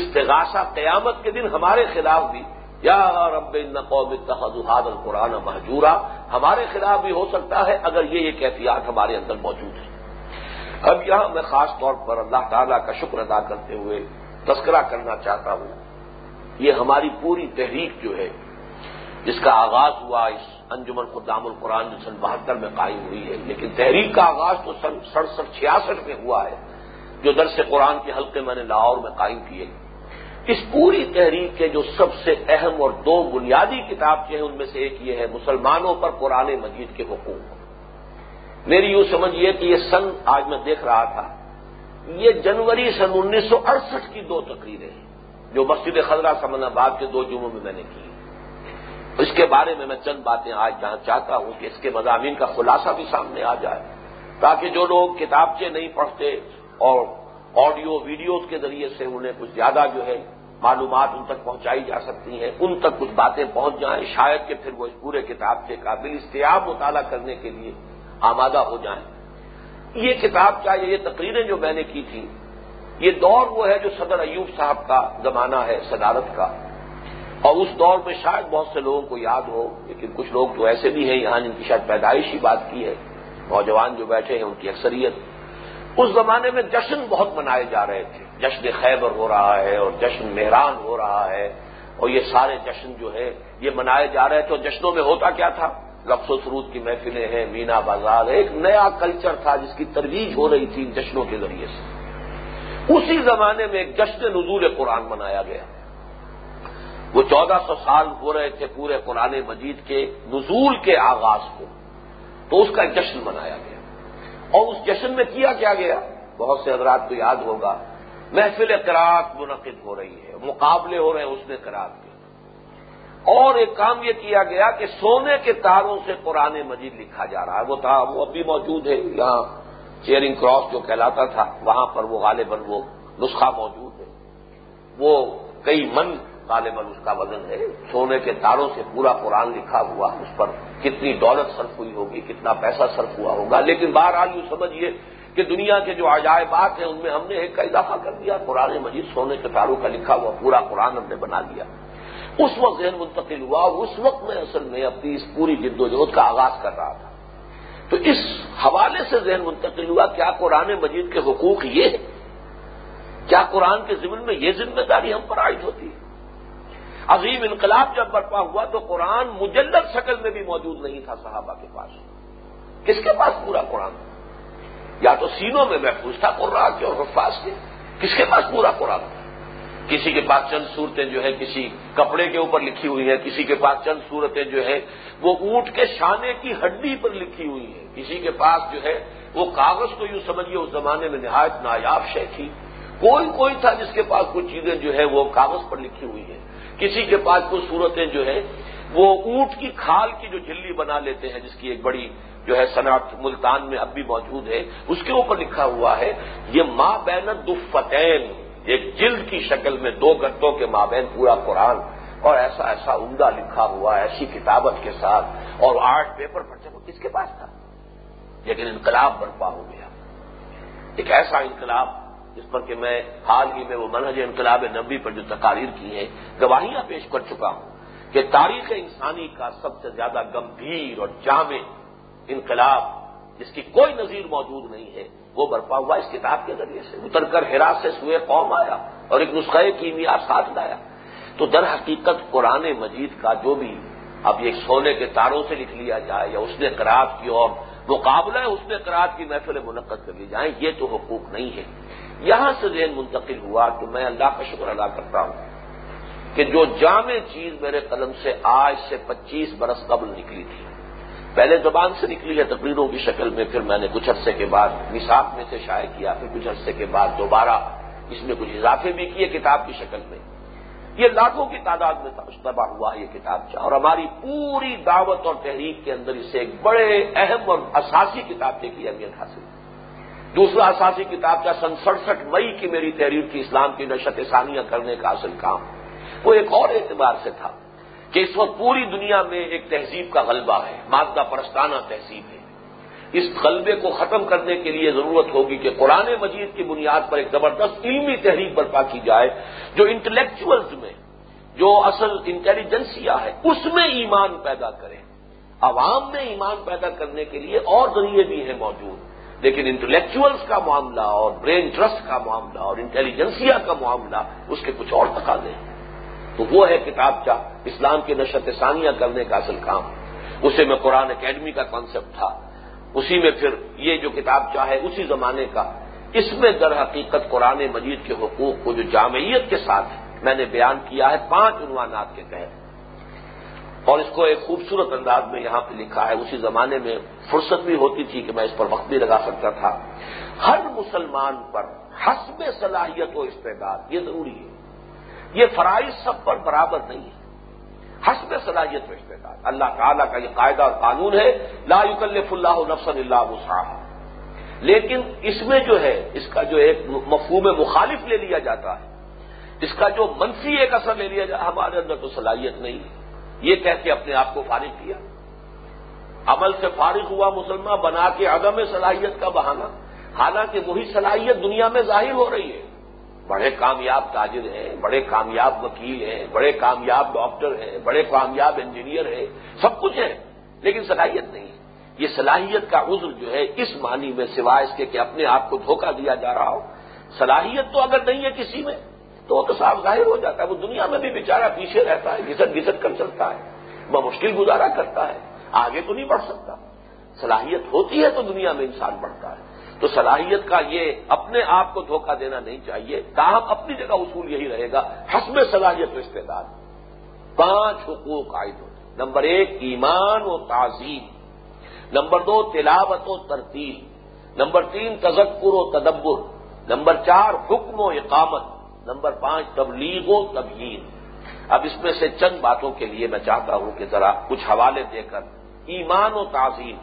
استغاثہ قیامت کے دن ہمارے خلاف بھی یا رب قوم اتخذوا هذا القرآن محجورا ہمارے خلاف بھی ہو سکتا ہے اگر یہ ایک احتیاط ہمارے اندر موجود ہے اب یہاں میں خاص طور پر اللہ تعالیٰ کا شکر ادا کرتے ہوئے تذکرہ کرنا چاہتا ہوں یہ ہماری پوری تحریک جو ہے جس کا آغاز ہوا اس انجمن خدام القرآن جو سن بہتر میں قائم ہوئی ہے لیکن تحریک کا آغاز تو سن سڑسٹھ چھیاسٹھ میں ہوا ہے جو درس قرآن کے حلقے میں نے لاہور میں قائم کیے اس پوری تحریک کے جو سب سے اہم اور دو بنیادی کتاب ہیں ان میں سے ایک یہ ہے مسلمانوں پر قرآن مجید کے حقوق میری یوں سمجھ یہ کہ یہ سن آج میں دیکھ رہا تھا یہ جنوری سن انیس سو اڑسٹھ کی دو تقریریں ہیں جو مسجد خزرہ سمن آباد کے دو جمعوں میں میں نے کی اس کے بارے میں میں چند باتیں آج جہاں چاہتا ہوں کہ اس کے مضامین کا خلاصہ بھی سامنے آ جائے تاکہ جو لوگ کتابچے نہیں پڑھتے اور آڈیو ویڈیوز کے ذریعے سے انہیں کچھ زیادہ جو ہے معلومات ان تک پہنچائی جا سکتی ہیں ان تک کچھ باتیں پہنچ جائیں شاید کہ پھر وہ اس پورے کتاب کے قابل استیاب مطالعہ کرنے کے لیے آمادہ ہو جائیں یہ کتاب چاہے یہ تقریریں جو میں نے کی تھی یہ دور وہ ہے جو صدر ایوب صاحب کا زمانہ ہے صدارت کا اور اس دور میں شاید بہت سے لوگوں کو یاد ہو لیکن کچھ لوگ تو ایسے بھی ہیں یہاں جن کی شاید پیدائش ہی بات کی ہے نوجوان جو بیٹھے ہیں ان کی اکثریت اس زمانے میں جشن بہت منائے جا رہے تھے جشن خیبر ہو رہا ہے اور جشن مہران ہو رہا ہے اور یہ سارے جشن جو ہے یہ منائے جا رہے تھے اور جشنوں میں ہوتا کیا تھا رقص و سروت کی محفلیں ہیں مینا بازار ایک نیا کلچر تھا جس کی ترویج ہو رہی تھی ان جشنوں کے ذریعے سے اسی زمانے میں ایک جشن نزول قرآن منایا گیا وہ چودہ سو سال ہو رہے تھے پورے قرآن مجید کے نزول کے آغاز کو تو اس کا جشن منایا گیا اور اس جشن میں کیا کیا گیا بہت سے حضرات کو یاد ہوگا محفل کراط منعقد ہو رہی ہے مقابلے ہو رہے ہیں اس نے کرات کے اور ایک کام یہ کیا گیا کہ سونے کے تاروں سے قرآن مجید لکھا جا رہا ہے وہ تھا وہ اب بھی موجود ہے یہاں چیئرنگ کراس جو کہلاتا تھا وہاں پر وہ غالباً وہ نسخہ موجود ہے وہ کئی من غالباً اس کا وزن ہے سونے کے تاروں سے پورا قرآن لکھا ہوا اس پر کتنی دولت صرف ہوئی ہوگی کتنا پیسہ صرف ہوا ہوگا لیکن بار یوں سمجھیے کہ دنیا کے جو عجائبات ہیں ان میں ہم نے ایک کا اضافہ کر دیا قرآن مجید سونے کے تاروں کا لکھا ہوا پورا قرآن ہم نے بنا دیا اس وقت ذہن منتقل ہوا اس وقت میں اصل میں اپنی اس پوری جد و جہد کا آغاز کر رہا تھا تو اس حوالے سے ذہن منتقل ہوا کیا قرآن مجید کے حقوق یہ ہے کیا قرآن کے ضمن میں یہ ذمہ داری ہم پر عائد ہوتی ہے عظیم انقلاب جب برپا ہوا تو قرآن مجلد شکل میں بھی موجود نہیں تھا صحابہ کے پاس کس کے پاس پورا قرآن یا تو سینوں میں محفوظ تھا قرآن کے اور حفاظ کے کس کے پاس پورا قرآن کسی کے پاس چند صورتیں جو ہے کسی کپڑے کے اوپر لکھی ہوئی ہیں کسی کے پاس چند صورتیں جو ہے وہ اونٹ کے شانے کی ہڈی پر لکھی ہوئی ہے کسی کے پاس جو ہے وہ کاغذ کو یوں سمجھیے اس زمانے میں نہایت نایاب شے تھی کوئی کوئی تھا جس کے پاس کچھ چیزیں جو ہے وہ کاغذ پر لکھی ہوئی ہیں کسی کے پاس کچھ صورتیں جو ہیں وہ اونٹ کی کھال کی جو جلی بنا لیتے ہیں جس کی ایک بڑی جو ہے صنعت ملتان میں اب بھی موجود ہے اس کے اوپر لکھا ہوا ہے یہ ماں بین دفتین ایک جلد کی شکل میں دو گٹوں کے ماں پورا قرآن اور ایسا ایسا عمدہ لکھا ہوا ایسی کتابت کے ساتھ اور آرٹ پیپر پر جب کس کے پاس تھا لیکن انقلاب برپا ہو گیا ایک ایسا انقلاب جس پر کہ میں حال ہی میں وہ منہج انقلاب نبی پر جو تقاریر کی ہیں گواہیاں پیش کر چکا ہوں کہ تاریخ انسانی کا سب سے زیادہ گمبھیر اور جامع انقلاب جس کی کوئی نظیر موجود نہیں ہے وہ برپا ہوا اس کتاب کے ذریعے سے اتر کر ہراس سوئے قوم آیا اور ایک نسخے کی ساتھ لایا تو در حقیقت قرآن مجید کا جو بھی اب ایک سونے کے تاروں سے لکھ لیا جائے یا اس نے کراط کی اور مقابلہ اس نے کراط کی محفل منعقد کر لی جائیں یہ تو حقوق نہیں ہے یہاں سے ذہن منتقل ہوا کہ میں اللہ کا شکر ادا کرتا ہوں کہ جو جامع چیز میرے قلم سے آج سے پچیس برس قبل نکلی تھی پہلے زبان سے نکلی ہے تقریروں کی شکل میں پھر میں نے کچھ عرصے کے بعد نصاب میں سے شائع کیا پھر کچھ عرصے کے بعد دوبارہ اس میں کچھ اضافے بھی کیے کتاب کی شکل میں یہ لاکھوں کی تعداد میں مشتبہ ہوا یہ کتاب اور ہماری پوری دعوت اور تحریک کے اندر اسے ایک بڑے اہم اور اساسی کتاب کی اہمیت حاصل کی دوسرا اساسی کتاب کا سن سڑسٹھ مئی کی میری تحریر کی اسلام کی نشت ثانیہ کرنے کا اصل کام وہ ایک اور اعتبار سے تھا کہ اس وقت پوری دنیا میں ایک تہذیب کا غلبہ ہے مادہ پرستانہ تہذیب ہے اس غلبے کو ختم کرنے کے لیے ضرورت ہوگی کہ قرآن مجید کی بنیاد پر ایک زبردست علمی تحریک برپا کی جائے جو انٹلیکچولز میں جو اصل انٹیلیجنسیا ہے اس میں ایمان پیدا کرے عوام میں ایمان پیدا کرنے کے لیے اور ذریعے بھی ہیں موجود ہیں لیکن انٹلیکچولس کا معاملہ اور برین ٹرسٹ کا معاملہ اور انٹیلیجنسیا کا معاملہ اس کے کچھ اور تقاضے تو وہ ہے کتاب چاہ اسلام کی نشرت ثانیہ کرنے کا اصل کام اسے میں قرآن اکیڈمی کا کانسیپٹ تھا اسی میں پھر یہ جو کتاب چاہے اسی زمانے کا اس میں در حقیقت قرآن مجید کے حقوق کو جو جامعیت کے ساتھ میں نے بیان کیا ہے پانچ عنوانات کے تحت اور اس کو ایک خوبصورت انداز میں یہاں پہ لکھا ہے اسی زمانے میں فرصت بھی ہوتی تھی کہ میں اس پر وقت بھی لگا سکتا تھا ہر مسلمان پر حسب صلاحیت و استعداد یہ ضروری ہے یہ فرائض سب پر برابر نہیں ہے حسب صلاحیت و استعداد اللہ تعالیٰ کا یہ قاعدہ اور قانون ہے لا یکلف اللہ نفس اللہ و صاحب لیکن اس میں جو ہے اس کا جو ایک مفہوم مخالف لے لیا جاتا ہے اس کا جو منفی ایک اثر لے لیا جاتا ہے ہمارے اندر تو صلاحیت نہیں ہے یہ کہہ کے اپنے آپ کو فارغ کیا عمل سے فارغ ہوا مسلمان بنا کے عدم صلاحیت کا بہانہ حالانکہ وہی صلاحیت دنیا میں ظاہر ہو رہی ہے بڑے کامیاب تاجر ہیں بڑے کامیاب وکیل ہیں بڑے کامیاب ڈاکٹر ہیں بڑے کامیاب انجینئر ہیں سب کچھ ہے لیکن صلاحیت نہیں ہے یہ صلاحیت کا عزر جو ہے اس معنی میں سوائے اس کے کہ اپنے آپ کو دھوکہ دیا جا رہا ہو صلاحیت تو اگر نہیں ہے کسی میں تو وہ تو صاف ظاہر ہو جاتا ہے وہ دنیا میں بھی بیچارہ پیچھے رہتا ہے گھسٹ گھسٹ کر چلتا ہے وہ مشکل گزارا کرتا ہے آگے تو نہیں بڑھ سکتا صلاحیت ہوتی ہے تو دنیا میں انسان بڑھتا ہے تو صلاحیت کا یہ اپنے آپ کو دھوکہ دینا نہیں چاہیے تاہم اپنی جگہ اصول یہی رہے گا ہسم صلاحیت و استعداد پانچ حقوق عائد ہوتے نمبر ایک ایمان و تعظیم نمبر دو تلاوت و ترتیب نمبر تین تذکر و تدبر نمبر چار حکم و اقامت نمبر پانچ تبلیغ و تبلیغ اب اس میں سے چند باتوں کے لیے میں چاہتا ہوں کہ ذرا کچھ حوالے دے کر ایمان و تعظیم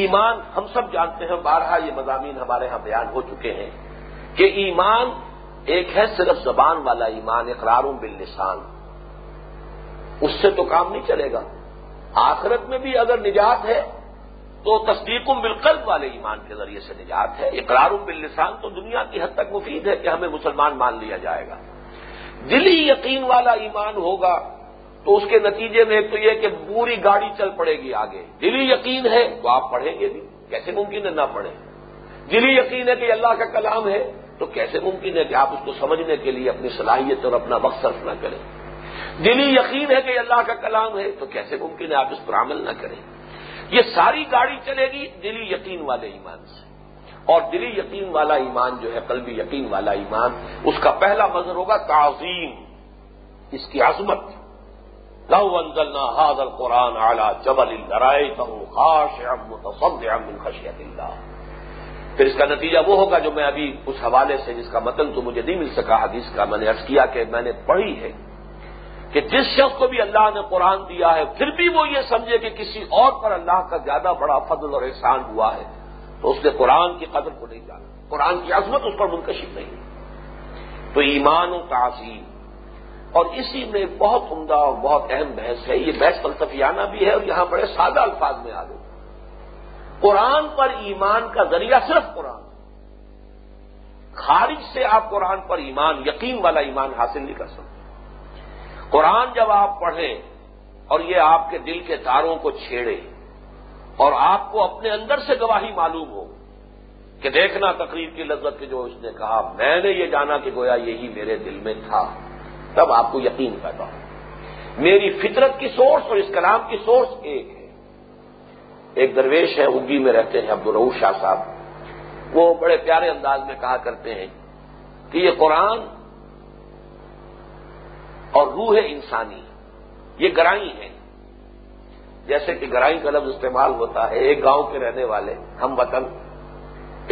ایمان ہم سب جانتے ہیں بارہا یہ مضامین ہمارے ہاں بیان ہو چکے ہیں کہ ایمان ایک ہے صرف زبان والا ایمان اقرار باللسان اس سے تو کام نہیں چلے گا آخرت میں بھی اگر نجات ہے تو تصدیق بالقلب والے ایمان کے ذریعے سے نجات ہے اقرار باللسان تو دنیا کی حد تک مفید ہے کہ ہمیں مسلمان مان لیا جائے گا دلی یقین والا ایمان ہوگا تو اس کے نتیجے میں ایک تو یہ کہ پوری گاڑی چل پڑے گی آگے دلی یقین ہے تو آپ پڑھیں گے بھی کیسے ممکن ہے نہ پڑھیں دلی یقین ہے کہ اللہ کا کلام ہے تو کیسے ممکن ہے کہ آپ اس کو سمجھنے کے لیے اپنی صلاحیت اور اپنا وقت صرف نہ کریں دلی یقین ہے کہ اللہ کا کلام ہے تو کیسے ممکن ہے آپ اس پر عمل نہ کریں یہ ساری گاڑی چلے گی دلی یقین والے ایمان سے اور دلی یقین والا ایمان جو ہے قلبی یقین والا ایمان اس کا پہلا مظہر ہوگا تعظیم اس کی عظمت قرآن پھر اس کا نتیجہ وہ ہوگا جو میں ابھی اس حوالے سے جس کا متن تو مجھے نہیں مل سکا حدیث کا میں نے عرض کیا کہ میں نے پڑھی ہے کہ جس شخص کو بھی اللہ نے قرآن دیا ہے پھر بھی وہ یہ سمجھے کہ کسی اور پر اللہ کا زیادہ بڑا فضل اور احسان ہوا ہے تو اس نے قرآن کی قدر کو نہیں جانا قرآن کی عظمت اس پر منکشم نہیں تو ایمان و تعظیم اور اسی میں بہت عمدہ اور بہت اہم بحث ہے یہ بحث فلسفیانہ بھی ہے اور یہاں بڑے سادہ الفاظ میں آ گئے قرآن پر ایمان کا ذریعہ صرف قرآن خارج سے آپ قرآن پر ایمان یقین والا ایمان حاصل نہیں کر سکتے قرآن جب آپ پڑھیں اور یہ آپ کے دل کے تاروں کو چھیڑے اور آپ کو اپنے اندر سے گواہی معلوم ہو کہ دیکھنا تقریر کی لذت جو اس نے کہا میں نے یہ جانا کہ گویا یہی میرے دل میں تھا تب آپ کو یقین پیدا ہو میری فطرت کی سورس اور اس کلام کی سورس ایک ہے ایک درویش ہے اگی میں رہتے ہیں عبد شاہ صاحب وہ بڑے پیارے انداز میں کہا کرتے ہیں کہ یہ قرآن اور روح انسانی یہ گرائی ہے جیسے کہ گرائی کا لفظ استعمال ہوتا ہے ایک گاؤں کے رہنے والے ہم وطن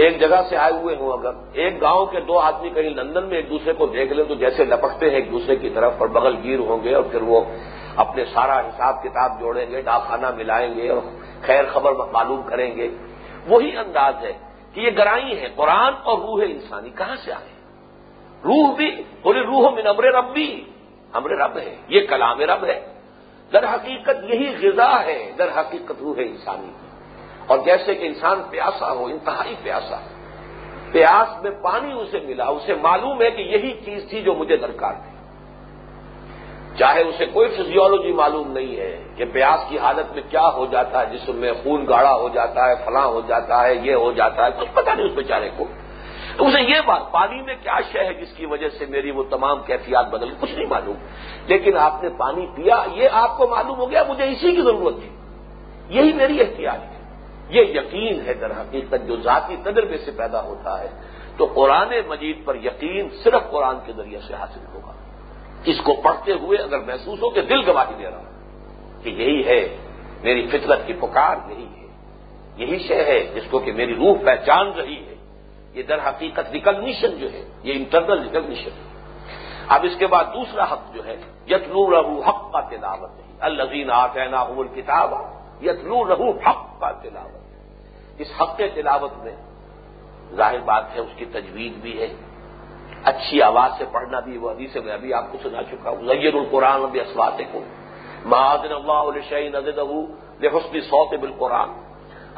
ایک جگہ سے آئے ہوئے ہوں اگر ایک گاؤں کے دو آدمی کہیں لندن میں ایک دوسرے کو دیکھ لیں تو جیسے لپکتے ہیں ایک دوسرے کی طرف اور بغل گیر ہوں گے اور پھر وہ اپنے سارا حساب کتاب جوڑیں گے ڈاکانہ ملائیں گے اور خیر خبر معلوم کریں گے وہی انداز ہے کہ یہ گرائی ہے قرآن اور روح انسانی کہاں سے آئے روح بھی بولے روح من امر ربی ہم رب ہے یہ کلام رب ہے در حقیقت یہی غذا ہے در حقیقت ہے انسانی کی اور جیسے کہ انسان پیاسا ہو انتہائی پیاسا ہو پیاس میں پانی اسے ملا اسے معلوم ہے کہ یہی چیز تھی جو مجھے درکار تھی چاہے اسے کوئی فزیولوجی معلوم نہیں ہے کہ پیاس کی حالت میں کیا ہو جاتا ہے جسم میں خون گاڑا ہو جاتا ہے فلاں ہو جاتا ہے یہ ہو جاتا ہے کچھ پتہ نہیں اس بیچارے کو تو اسے یہ بات پانی میں کیا شے ہے جس کی وجہ سے میری وہ تمام کیفیات بدل کچھ نہیں معلوم لیکن آپ نے پانی پیا یہ آپ کو معلوم ہو گیا مجھے اسی کی ضرورت تھی یہی میری احتیاط ہے یہ یقین ہے در حقیقت جو ذاتی تجربے سے پیدا ہوتا ہے تو قرآن مجید پر یقین صرف قرآن کے ذریعے سے حاصل ہوگا اس کو پڑھتے ہوئے اگر محسوس ہو کہ دل گواہی دے رہا ہوں کہ یہی ہے میری فطرت کی پکار یہی ہے یہی شے ہے جس کو کہ میری روح پہچان رہی ہے یہ در حقیقت ریکگنیشن جو ہے یہ انٹرنل ریکگنیشن ہے اب اس کے بعد دوسرا حق جو ہے یتنو رہو حق کا تلاوت ہے الزین ناطین اب کتاب یتنو رہو حق کا تلاوت اس حق کے تلاوت میں ظاہر بات ہے اس کی تجوید بھی ہے اچھی آواز سے پڑھنا بھی وہ حدیث میں ابھی آپ کو سنا چکا ہوں زیر القرآن اسواتے کو معذ نل شہین ادو بیہسن صوتب بالقرآن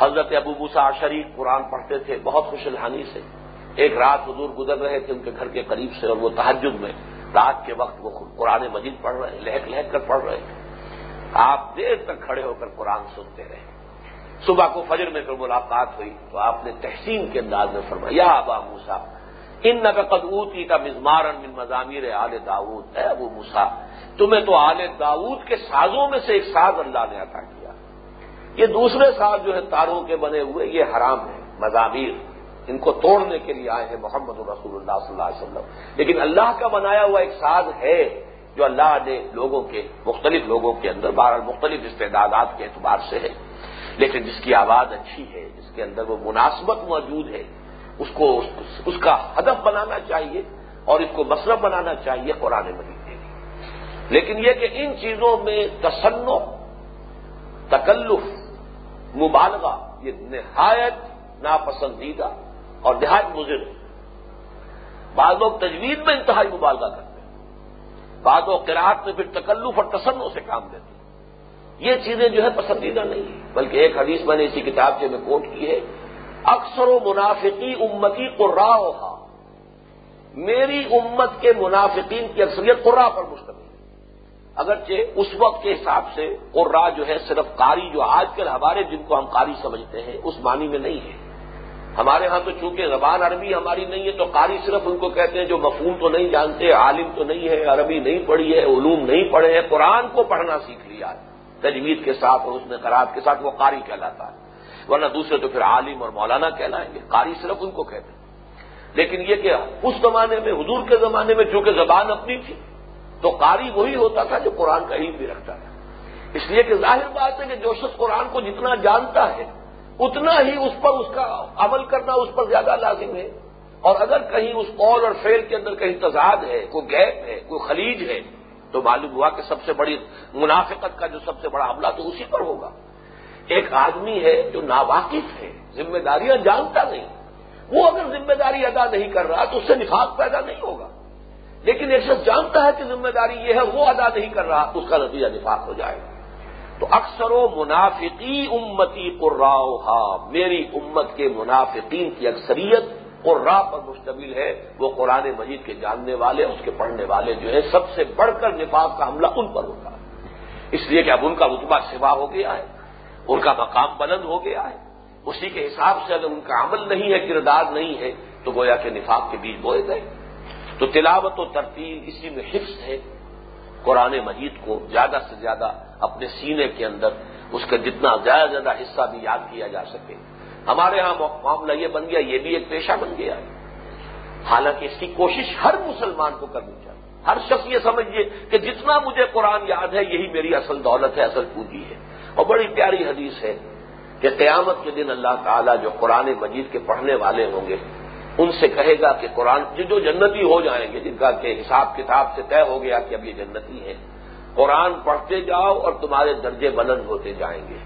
حضرت ابو بوسا شریف قرآن پڑھتے تھے بہت خوش الحانی سے ایک رات حضور گزر رہے تھے ان کے گھر کے قریب سے اور وہ تحجد میں رات کے وقت وہ قرآن مجید پڑھ رہے لہک لہک کر پڑھ رہے آپ دیر تک کھڑے ہو کر قرآن سنتے رہے صبح کو فجر میں پھر ملاقات ہوئی تو آپ نے تحسین کے انداز میں فرمایا ابا موسا ان نہ کا قدوتی کا مزمار مضامیر آل داود اے ابو موسا تمہیں تو آل داود کے سازوں میں سے ایک ساز اللہ نے عطا کیا یہ دوسرے سال جو ہے تاروں کے بنے ہوئے یہ حرام ہے مضامیر ان کو توڑنے کے لیے آئے ہیں محمد الرسول اللہ صلی اللہ علیہ وسلم لیکن اللہ کا بنایا ہوا ایک ساز ہے جو اللہ نے لوگوں کے مختلف لوگوں کے اندر بہرال مختلف استعدادات کے اعتبار سے ہے لیکن جس کی آواز اچھی ہے جس کے اندر وہ مناسبت موجود ہے اس کو اس کا ہدف بنانا چاہیے اور اس کو مصرف بنانا چاہیے قرآن مجید کے لیے لیکن یہ کہ ان چیزوں میں تسنو تکلف مبالغہ یہ نہایت ناپسندیدہ اور نہایت مضر بعض لوگ تجوید میں انتہائی مبالغہ کرتے ہیں بعض لوگ قرآت میں پھر تکلف اور تسنوں سے کام دیتے یہ چیزیں جو ہے پسندیدہ نہیں بلکہ ایک حدیث میں نے اسی کتاب سے میں کوٹ کی ہے اکثر و منافقی امتی قرا میری امت کے منافقین کی اکثریت قرا پر مشتمل اگرچہ اس وقت کے حساب سے اور راہ جو ہے صرف قاری جو آج کل ہمارے جن کو ہم قاری سمجھتے ہیں اس معنی میں نہیں ہے ہمارے ہاں تو چونکہ زبان عربی ہماری نہیں ہے تو قاری صرف ان کو کہتے ہیں جو مفہوم تو نہیں جانتے عالم تو نہیں ہے عربی نہیں پڑھی ہے علوم نہیں پڑھے ہیں قرآن کو پڑھنا سیکھ لیا تجوید کے ساتھ اور اس میں خراب کے ساتھ وہ قاری کہلاتا ہے ورنہ دوسرے تو پھر عالم اور مولانا کہلائیں گے قاری صرف ان کو کہتے ہیں لیکن یہ کہ اس زمانے میں حضور کے زمانے میں چونکہ زبان اپنی تھی تو قاری وہی ہوتا تھا جو قرآن کا علم بھی رکھتا تھا اس لیے کہ ظاہر بات ہے کہ جو شخص قرآن کو جتنا جانتا ہے اتنا ہی اس پر اس کا عمل کرنا اس پر زیادہ لازم ہے اور اگر کہیں اس قول اور فیل کے اندر کہیں تضاد ہے کوئی گیپ ہے کوئی خلیج ہے تو معلوم ہوا کہ سب سے بڑی منافقت کا جو سب سے بڑا حملہ تو اسی پر ہوگا ایک آدمی ہے جو ناواقف ہے ذمہ داریاں جانتا نہیں وہ اگر ذمہ داری ادا نہیں کر رہا تو اس سے نفاذ پیدا نہیں ہوگا لیکن ایک شخص جانتا ہے کہ ذمہ داری یہ ہے وہ ادا نہیں کر رہا اس کا نتیجہ نفاق ہو جائے تو اکثر و منافقی امتی قرا میری امت کے منافقین کی اکثریت قرا پر مشتمل ہے وہ قرآن مجید کے جاننے والے اس کے پڑھنے والے جو ہیں سب سے بڑھ کر نفاق کا حملہ ان پر ہے اس لیے کہ اب ان کا رتبہ سوا ہو گیا ہے ان کا مقام بلند ہو گیا ہے اسی کے حساب سے اگر ان کا عمل نہیں ہے کردار نہیں ہے تو گویا کہ نفاق کے بیچ بوئے گئے تو تلاوت و ترتیب اسی میں حفظ ہے قرآن مجید کو زیادہ سے زیادہ اپنے سینے کے اندر اس کا جتنا زیادہ زیادہ حصہ بھی یاد کیا جا سکے ہمارے ہاں معاملہ یہ بن گیا یہ بھی ایک پیشہ بن گیا ہے حالانکہ اس کی کوشش ہر مسلمان کو کرنی چاہیے ہر شخص یہ سمجھیے کہ جتنا مجھے قرآن یاد ہے یہی میری اصل دولت ہے اصل پوجی ہے اور بڑی پیاری حدیث ہے کہ قیامت کے دن اللہ تعالیٰ جو قرآن مجید کے پڑھنے والے ہوں گے ان سے کہے گا کہ قرآن جو جنتی ہو جائیں گے جن کا کہ حساب کتاب سے طے ہو گیا کہ اب یہ جنتی ہے قرآن پڑھتے جاؤ اور تمہارے درجے بلند ہوتے جائیں گے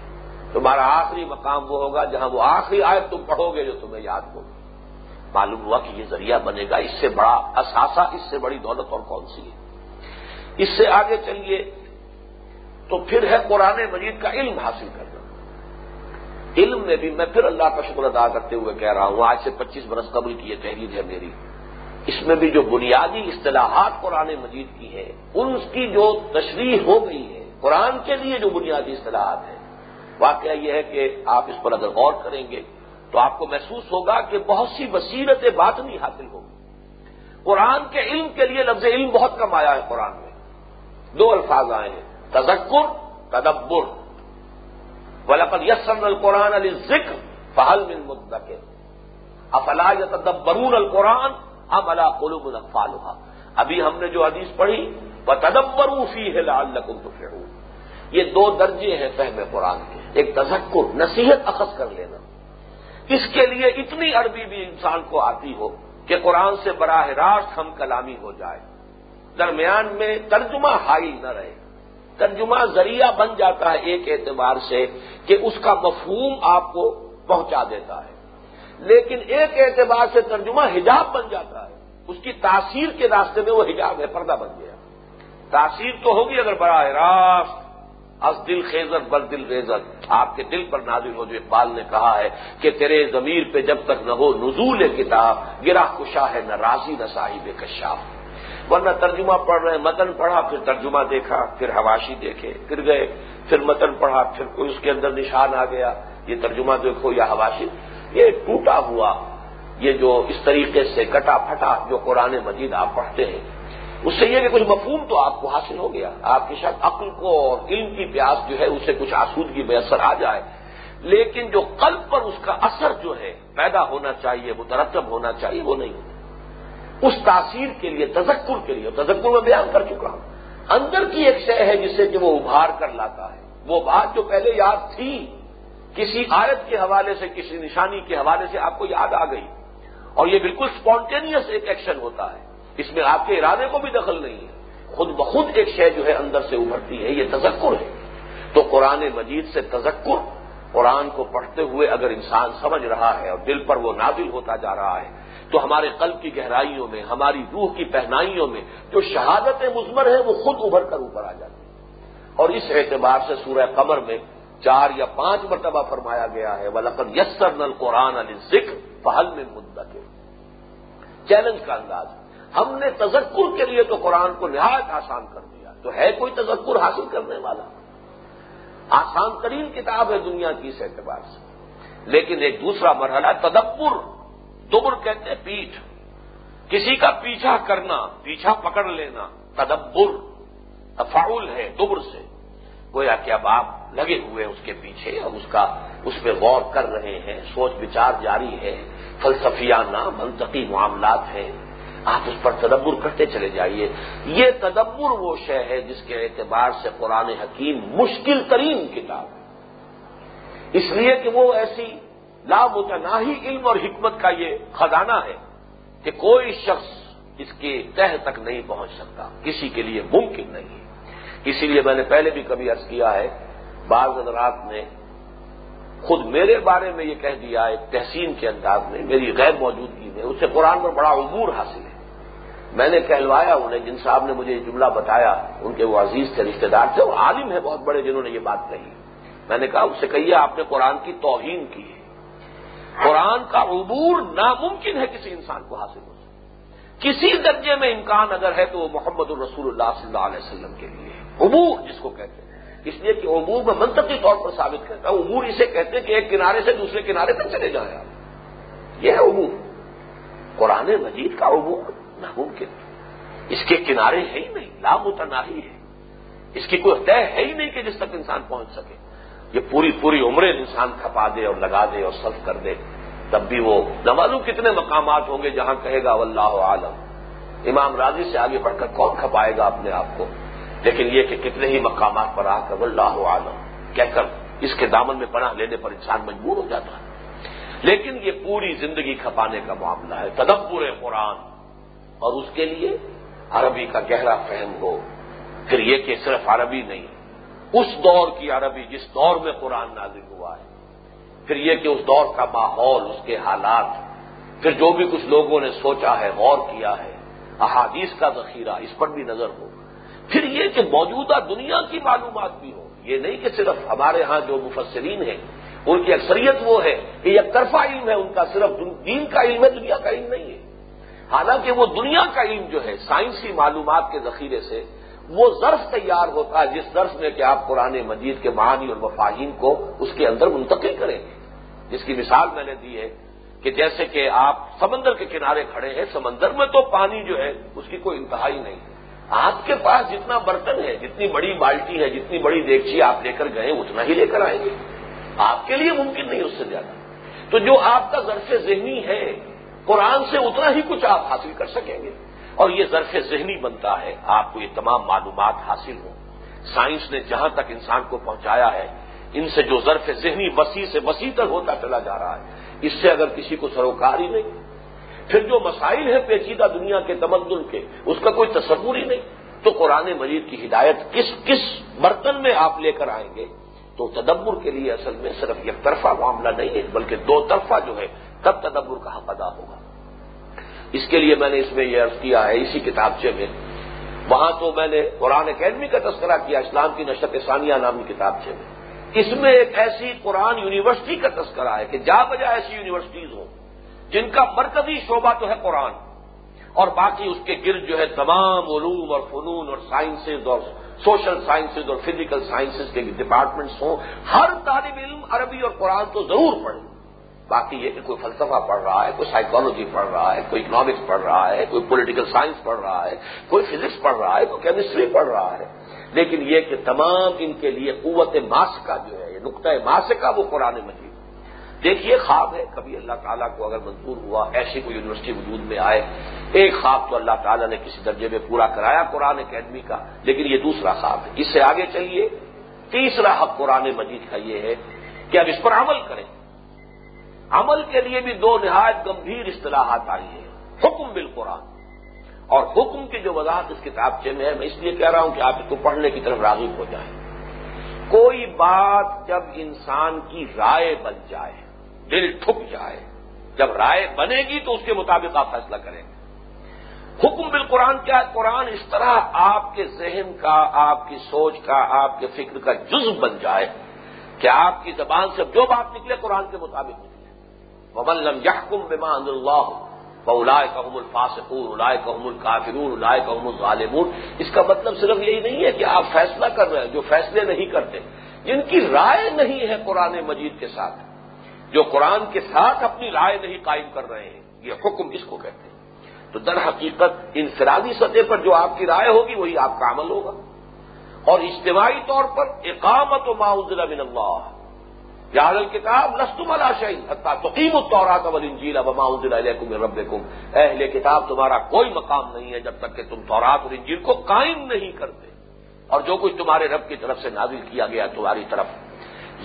تمہارا آخری مقام وہ ہوگا جہاں وہ آخری آئے تم پڑھو گے جو تمہیں یاد ہوگی معلوم ہوا کہ یہ ذریعہ بنے گا اس سے بڑا اثاثہ اس سے بڑی دولت اور کون سی ہے اس سے آگے چلیے تو پھر ہے قرآن مجید کا علم حاصل کرنا علم میں بھی میں پھر اللہ کا شکر ادا کرتے ہوئے کہہ رہا ہوں آج سے پچیس برس قبل کی یہ تحریر ہے میری اس میں بھی جو بنیادی اصطلاحات قرآن مجید کی ہے ان کی جو تشریح ہو گئی ہے قرآن کے لیے جو بنیادی اصطلاحات ہیں واقعہ یہ ہے کہ آپ اس پر اگر غور کریں گے تو آپ کو محسوس ہوگا کہ بہت سی بصیرت بات نہیں حاصل ہوگی قرآن کے علم کے لیے لفظ علم بہت کم آیا ہے قرآن میں دو الفاظ آئے ہیں تذکر تدبر ولقد یسن القرآن علی ذکر فہل من مدکر افلا یا تدبر القرآن اب اللہ قلوب ملفالحا ابھی ہم نے جو حدیث پڑھی وہ تدبرو فی ہے لال یہ دو درجے ہیں فہم قرآن کے ایک تذکر نصیحت اخذ کر لینا اس کے لیے اتنی عربی بھی انسان کو آتی ہو کہ قرآن سے براہ راست ہم کلامی ہو جائے درمیان میں ترجمہ حائل نہ رہے ترجمہ ذریعہ بن جاتا ہے ایک اعتبار سے کہ اس کا مفہوم آپ کو پہنچا دیتا ہے لیکن ایک اعتبار سے ترجمہ حجاب بن جاتا ہے اس کی تاثیر کے راستے میں وہ حجاب ہے پردہ بن گیا تاثیر تو ہوگی اگر براہ راست از دل خیزر دل ریزر آپ کے دل پر نازل ہو جو اقبال نے کہا ہے کہ تیرے ضمیر پہ جب تک نہ ہو نزول کتاب گرا کشا ہے نہ راضی نہ صاحب کشاف ورنہ ترجمہ پڑھ رہے ہیں متن پڑھا پھر ترجمہ دیکھا پھر حواشی دیکھے پھر گئے پھر متن پڑھا پھر کوئی اس کے اندر نشان آ گیا یہ ترجمہ دیکھو یا حواشی یہ ٹوٹا ہوا یہ جو اس طریقے سے کٹا پھٹا جو قرآن مجید آپ پڑھتے ہیں اس سے یہ کہ کچھ مفہوم تو آپ کو حاصل ہو گیا آپ کے شاید عقل کو اور علم کی پیاس جو ہے اسے کچھ آسودگی میسر آ جائے لیکن جو قلب پر اس کا اثر جو ہے پیدا ہونا چاہیے وہ ہونا چاہیے وہ نہیں ہوتا اس تاثیر کے لیے تذکر کے لیے تذکر میں بیان کر چکا ہوں اندر کی ایک شے ہے جسے کہ وہ ابھار کر لاتا ہے وہ بات جو پہلے یاد تھی کسی آیت کے حوالے سے کسی نشانی کے حوالے سے آپ کو یاد آ گئی اور یہ بالکل اسپونٹینئس ایک ایکشن ہوتا ہے اس میں آپ کے ارادے کو بھی دخل نہیں ہے خود بخود ایک شے جو ہے اندر سے ابھرتی ہے یہ تذکر ہے تو قرآن مجید سے تذکر قرآن کو پڑھتے ہوئے اگر انسان سمجھ رہا ہے اور دل پر وہ نازل ہوتا جا رہا ہے تو ہمارے قلب کی گہرائیوں میں ہماری روح کی پہنائیوں میں جو شہادت مزمر ہے وہ خود ابھر کر اوپر آ جاتی اور اس اعتبار سے سورہ قمر میں چار یا پانچ مرتبہ فرمایا گیا ہے ولقد یسر نل قرآن علی ذکر پہل میں مدت ہے چیلنج کا انداز ہم نے تذکر کے لیے تو قرآن کو نہایت آسان کر دیا تو ہے کوئی تذکر حاصل کرنے والا آسان ترین کتاب ہے دنیا کی اس اعتبار سے لیکن ایک دوسرا مرحلہ تدبر دبر کہتے پیٹھ کسی کا پیچھا کرنا پیچھا پکڑ لینا تدبر تفاعل ہے دبر سے کہ کیا باپ لگے ہوئے اس کے پیچھے اور اس کا اس پہ غور کر رہے ہیں سوچ بچار جاری ہے فلسفیانہ منطقی معاملات ہیں آپ اس پر تدبر کرتے چلے جائیے یہ تدبر وہ شے ہے جس کے اعتبار سے قرآن حکیم مشکل ترین کتاب اس لیے کہ وہ ایسی لا متناہی علم اور حکمت کا یہ خزانہ ہے کہ کوئی شخص اس کے تہ تک نہیں پہنچ سکتا کسی کے لیے ممکن نہیں اسی لیے میں نے پہلے بھی کبھی عرض کیا ہے بعض حضرات نے خود میرے بارے میں یہ کہہ دیا ہے تحسین کے انداز میں میری غیر موجودگی میں اسے قرآن پر بڑا عبور حاصل ہے میں نے کہلوایا انہیں جن صاحب نے مجھے یہ جملہ بتایا ان کے وہ عزیز تھے رشتے دار تھے وہ عالم ہے بہت بڑے جنہوں نے یہ بات کہی میں نے کہا اس سے کہیے آپ نے قرآن کی توہین کی ہے قرآن کا عبور ناممکن ہے کسی انسان کو حاصل ہو کسی درجے میں امکان اگر ہے تو وہ محمد الرسول اللہ صلی اللہ علیہ وسلم کے لیے عبور جس کو کہتے ہیں اس لیے کہ عبور میں منطقی طور پر ثابت کرتا ہے عبور اسے کہتے ہیں کہ ایک کنارے سے دوسرے کنارے تک چلے جائیں آپ یہ ہے عبور قرآن مجید کا عبور ناممکن اس کے کنارے ہے ہی نہیں لامتناہی ہی ہے اس کی کوئی طے ہے ہی نہیں کہ جس تک انسان پہنچ سکے یہ پوری پوری عمریں انسان کھپا دے اور لگا دے اور صرف کر دے تب بھی وہ نوازو کتنے مقامات ہوں گے جہاں کہے گا واللہ عالم امام راضی سے آگے بڑھ کر کون کھپائے گا اپنے آپ کو لیکن یہ کہ کتنے ہی مقامات پر آ کر واللہ عالم کہہ کر اس کے دامن میں پناہ لینے پر انسان مجبور ہو جاتا ہے لیکن یہ پوری زندگی کھپانے کا معاملہ ہے تدبر قرآن اور اس کے لیے عربی کا گہرا فہم ہو پھر یہ کہ صرف عربی نہیں اس دور کی عربی جس دور میں قرآن نازل ہوا ہے پھر یہ کہ اس دور کا ماحول اس کے حالات پھر جو بھی کچھ لوگوں نے سوچا ہے غور کیا ہے احادیث کا ذخیرہ اس پر بھی نظر ہو پھر یہ کہ موجودہ دنیا کی معلومات بھی ہو یہ نہیں کہ صرف ہمارے ہاں جو مفسرین ہیں ان کی اکثریت وہ ہے کہ یہ یکطرفہ علم ہے ان کا صرف دین کا علم ہے دنیا کا علم نہیں ہے حالانکہ وہ دنیا کا علم جو ہے سائنسی معلومات کے ذخیرے سے وہ ظرف تیار ہوتا ہے جس ظرف میں کہ آپ قرآن مجید کے معانی اور مفاہین کو اس کے اندر منتقل کریں گے جس کی مثال میں نے دی ہے کہ جیسے کہ آپ سمندر کے کنارے کھڑے ہیں سمندر میں تو پانی جو ہے اس کی کوئی انتہائی نہیں آپ کے پاس جتنا برتن ہے جتنی بڑی بالٹی ہے جتنی بڑی دیکچی آپ لے کر گئے اتنا ہی لے کر آئیں گے آپ کے لیے ممکن نہیں اس سے زیادہ تو جو آپ کا ذرف ذہنی ہے قرآن سے اتنا ہی کچھ آپ حاصل کر سکیں گے اور یہ ظرف ذہنی بنتا ہے آپ کو یہ تمام معلومات حاصل ہوں سائنس نے جہاں تک انسان کو پہنچایا ہے ان سے جو ظرف ذہنی وسیع سے وسیع تر ہوتا چلا جا رہا ہے اس سے اگر کسی کو سروکار ہی نہیں پھر جو مسائل ہیں پیچیدہ دنیا کے تمدن کے اس کا کوئی تصور ہی نہیں تو قرآن مجید کی ہدایت کس کس برتن میں آپ لے کر آئیں گے تو تدبر کے لیے اصل میں صرف ایک طرفہ معاملہ نہیں ہے بلکہ دو طرفہ جو ہے تب تدبر کہاں ادا ہوگا اس کے لیے میں نے اس میں یہ عرض کیا ہے اسی کتاب سے میں وہاں تو میں نے قرآن اکیڈمی کا تذکرہ کیا اسلام کی نشت ثانیہ نامی کتابچے میں اس میں ایک ایسی قرآن یونیورسٹی کا تذکرہ ہے کہ جا بجا ایسی یونیورسٹیز ہوں جن کا مرکزی شعبہ تو ہے قرآن اور باقی اس کے گرد جو ہے تمام علوم اور فنون اور سائنسز اور سوشل سائنسز اور فزیکل سائنسز کے ڈپارٹمنٹس ہوں ہر طالب علم عربی اور قرآن تو ضرور پڑھیں باقی یہ کہ کوئی فلسفہ پڑھ رہا ہے کوئی سائیکالوجی پڑھ رہا ہے کوئی اکنامکس پڑھ رہا ہے کوئی پولیٹیکل سائنس پڑھ رہا ہے کوئی فزکس پڑھ رہا ہے کوئی کیمسٹری پڑھ رہا ہے لیکن یہ کہ تمام ان کے لیے قوت ماس کا جو ہے یہ نقطۂ ماس کا وہ قرآن مجید دیکھیے خواب ہے کبھی اللہ تعالیٰ کو اگر منظور ہوا ایسی کوئی یونیورسٹی وجود میں آئے ایک خواب تو اللہ تعالیٰ نے کسی درجے میں پورا کرایا قرآن اکیڈمی کا لیکن یہ دوسرا خواب ہے اس سے آگے چلیے تیسرا حق قرآن مجید کا یہ ہے کہ اب اس پر عمل کریں عمل کے لیے بھی دو نہایت گمبھیر اصطلاحات آئی ہیں حکم بال اور حکم کی جو وضاحت اس کتاب سے میں ہے میں اس لیے کہہ رہا ہوں کہ آپ اس کو پڑھنے کی طرف راغب ہو جائے کوئی بات جب انسان کی رائے بن جائے دل ٹھک جائے جب رائے بنے گی تو اس کے مطابق آپ فیصلہ کریں حکم بالقرآن قرآن کیا ہے قرآن اس طرح آپ کے ذہن کا آپ کی سوچ کا آپ کے فکر کا جزو بن جائے کہ آپ کی زبان سے جو بات نکلے قرآن کے مطابق بمل یحکم بمان بلا کا امر فاسفور الائے کا امر کافر اللہ کا امر غالبور اس کا مطلب صرف یہی نہیں ہے کہ آپ فیصلہ کر رہے ہیں جو فیصلے نہیں کرتے جن کی رائے نہیں ہے قرآن مجید کے ساتھ جو قرآن کے ساتھ اپنی رائے نہیں قائم کر رہے ہیں یہ حکم اس کو کہتے ہیں تو در حقیقت انفرادی سطح پر جو آپ کی رائے ہوگی وہی آپ کا عمل ہوگا اور اجتماعی طور پر اقامت و ماؤز من اللہ یا الکتاب نسطم ال شعین حتہ تقیم الطورات ابلجیل اباض الم رب اہل کتاب تمہارا کوئی مقام نہیں ہے جب تک کہ تم تورات اور انجیل کو قائم نہیں کرتے اور جو کچھ تمہارے رب کی طرف سے نازل کیا گیا تمہاری طرف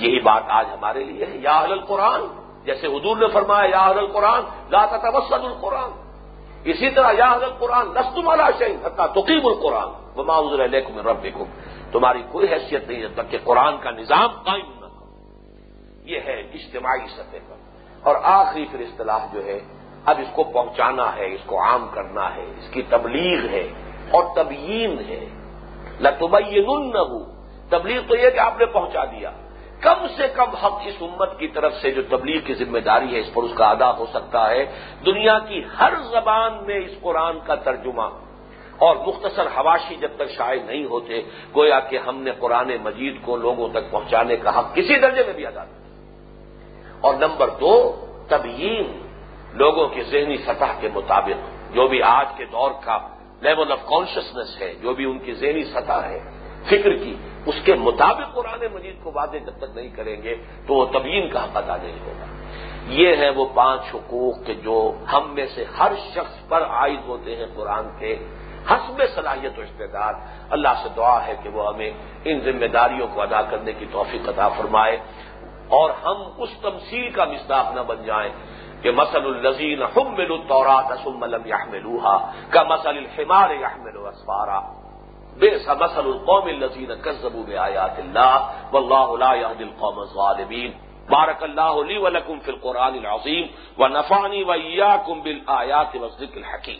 یہی بات آج ہمارے لیے یا حل القرآن جیسے حدور نے فرمایا یا حد القرآن لاتس القرآن اسی طرح یاحد القرآن نسطملہ شہین حتہ تقیم القرآن بما حضر الم ربکم تمہاری کوئی حیثیت نہیں جب تک کہ قرآن کا نظام قائم یہ ہے اجتماعی سطح پر اور آخری پھر اصطلاح جو ہے اب اس کو پہنچانا ہے اس کو عام کرنا ہے اس کی تبلیغ ہے اور تبیین ہے لتبین نہ تبلیغ تو یہ کہ آپ نے پہنچا دیا کم سے کم حق اس امت کی طرف سے جو تبلیغ کی ذمہ داری ہے اس پر اس کا ادا ہو سکتا ہے دنیا کی ہر زبان میں اس قرآن کا ترجمہ اور مختصر حواشی جب تک شائع نہیں ہوتے گویا کہ ہم نے قرآن مجید کو لوگوں تک پہنچانے کا حق کسی درجے میں بھی ادا کیا اور نمبر دو تبیین لوگوں کی ذہنی سطح کے مطابق جو بھی آج کے دور کا لیول آف کانشیسنیس ہے جو بھی ان کی ذہنی سطح ہے فکر کی اس کے مطابق قرآن مجید کو واضح جب تک نہیں کریں گے تو وہ کا حق ادا نہیں ہوگا یہ ہے وہ پانچ حقوق کے جو ہم میں سے ہر شخص پر عائد ہوتے ہیں قرآن کے حسب صلاحیت و اشتدار اللہ سے دعا ہے کہ وہ ہمیں ان ذمہ داریوں کو ادا کرنے کی توفیق عطا فرمائے اور ہم اس تمثیل کا مصداق نہ بن جائیں کہ مسل الحم بلطورا تصم ثم لم يحملوها کا مسل الحمار یا بے القوم الزین کر زبو آیات اللہ و اللہ قومین بارک اللہ علی ولکم فی القرآن العظیم و نفانی ویا کم بلآیات و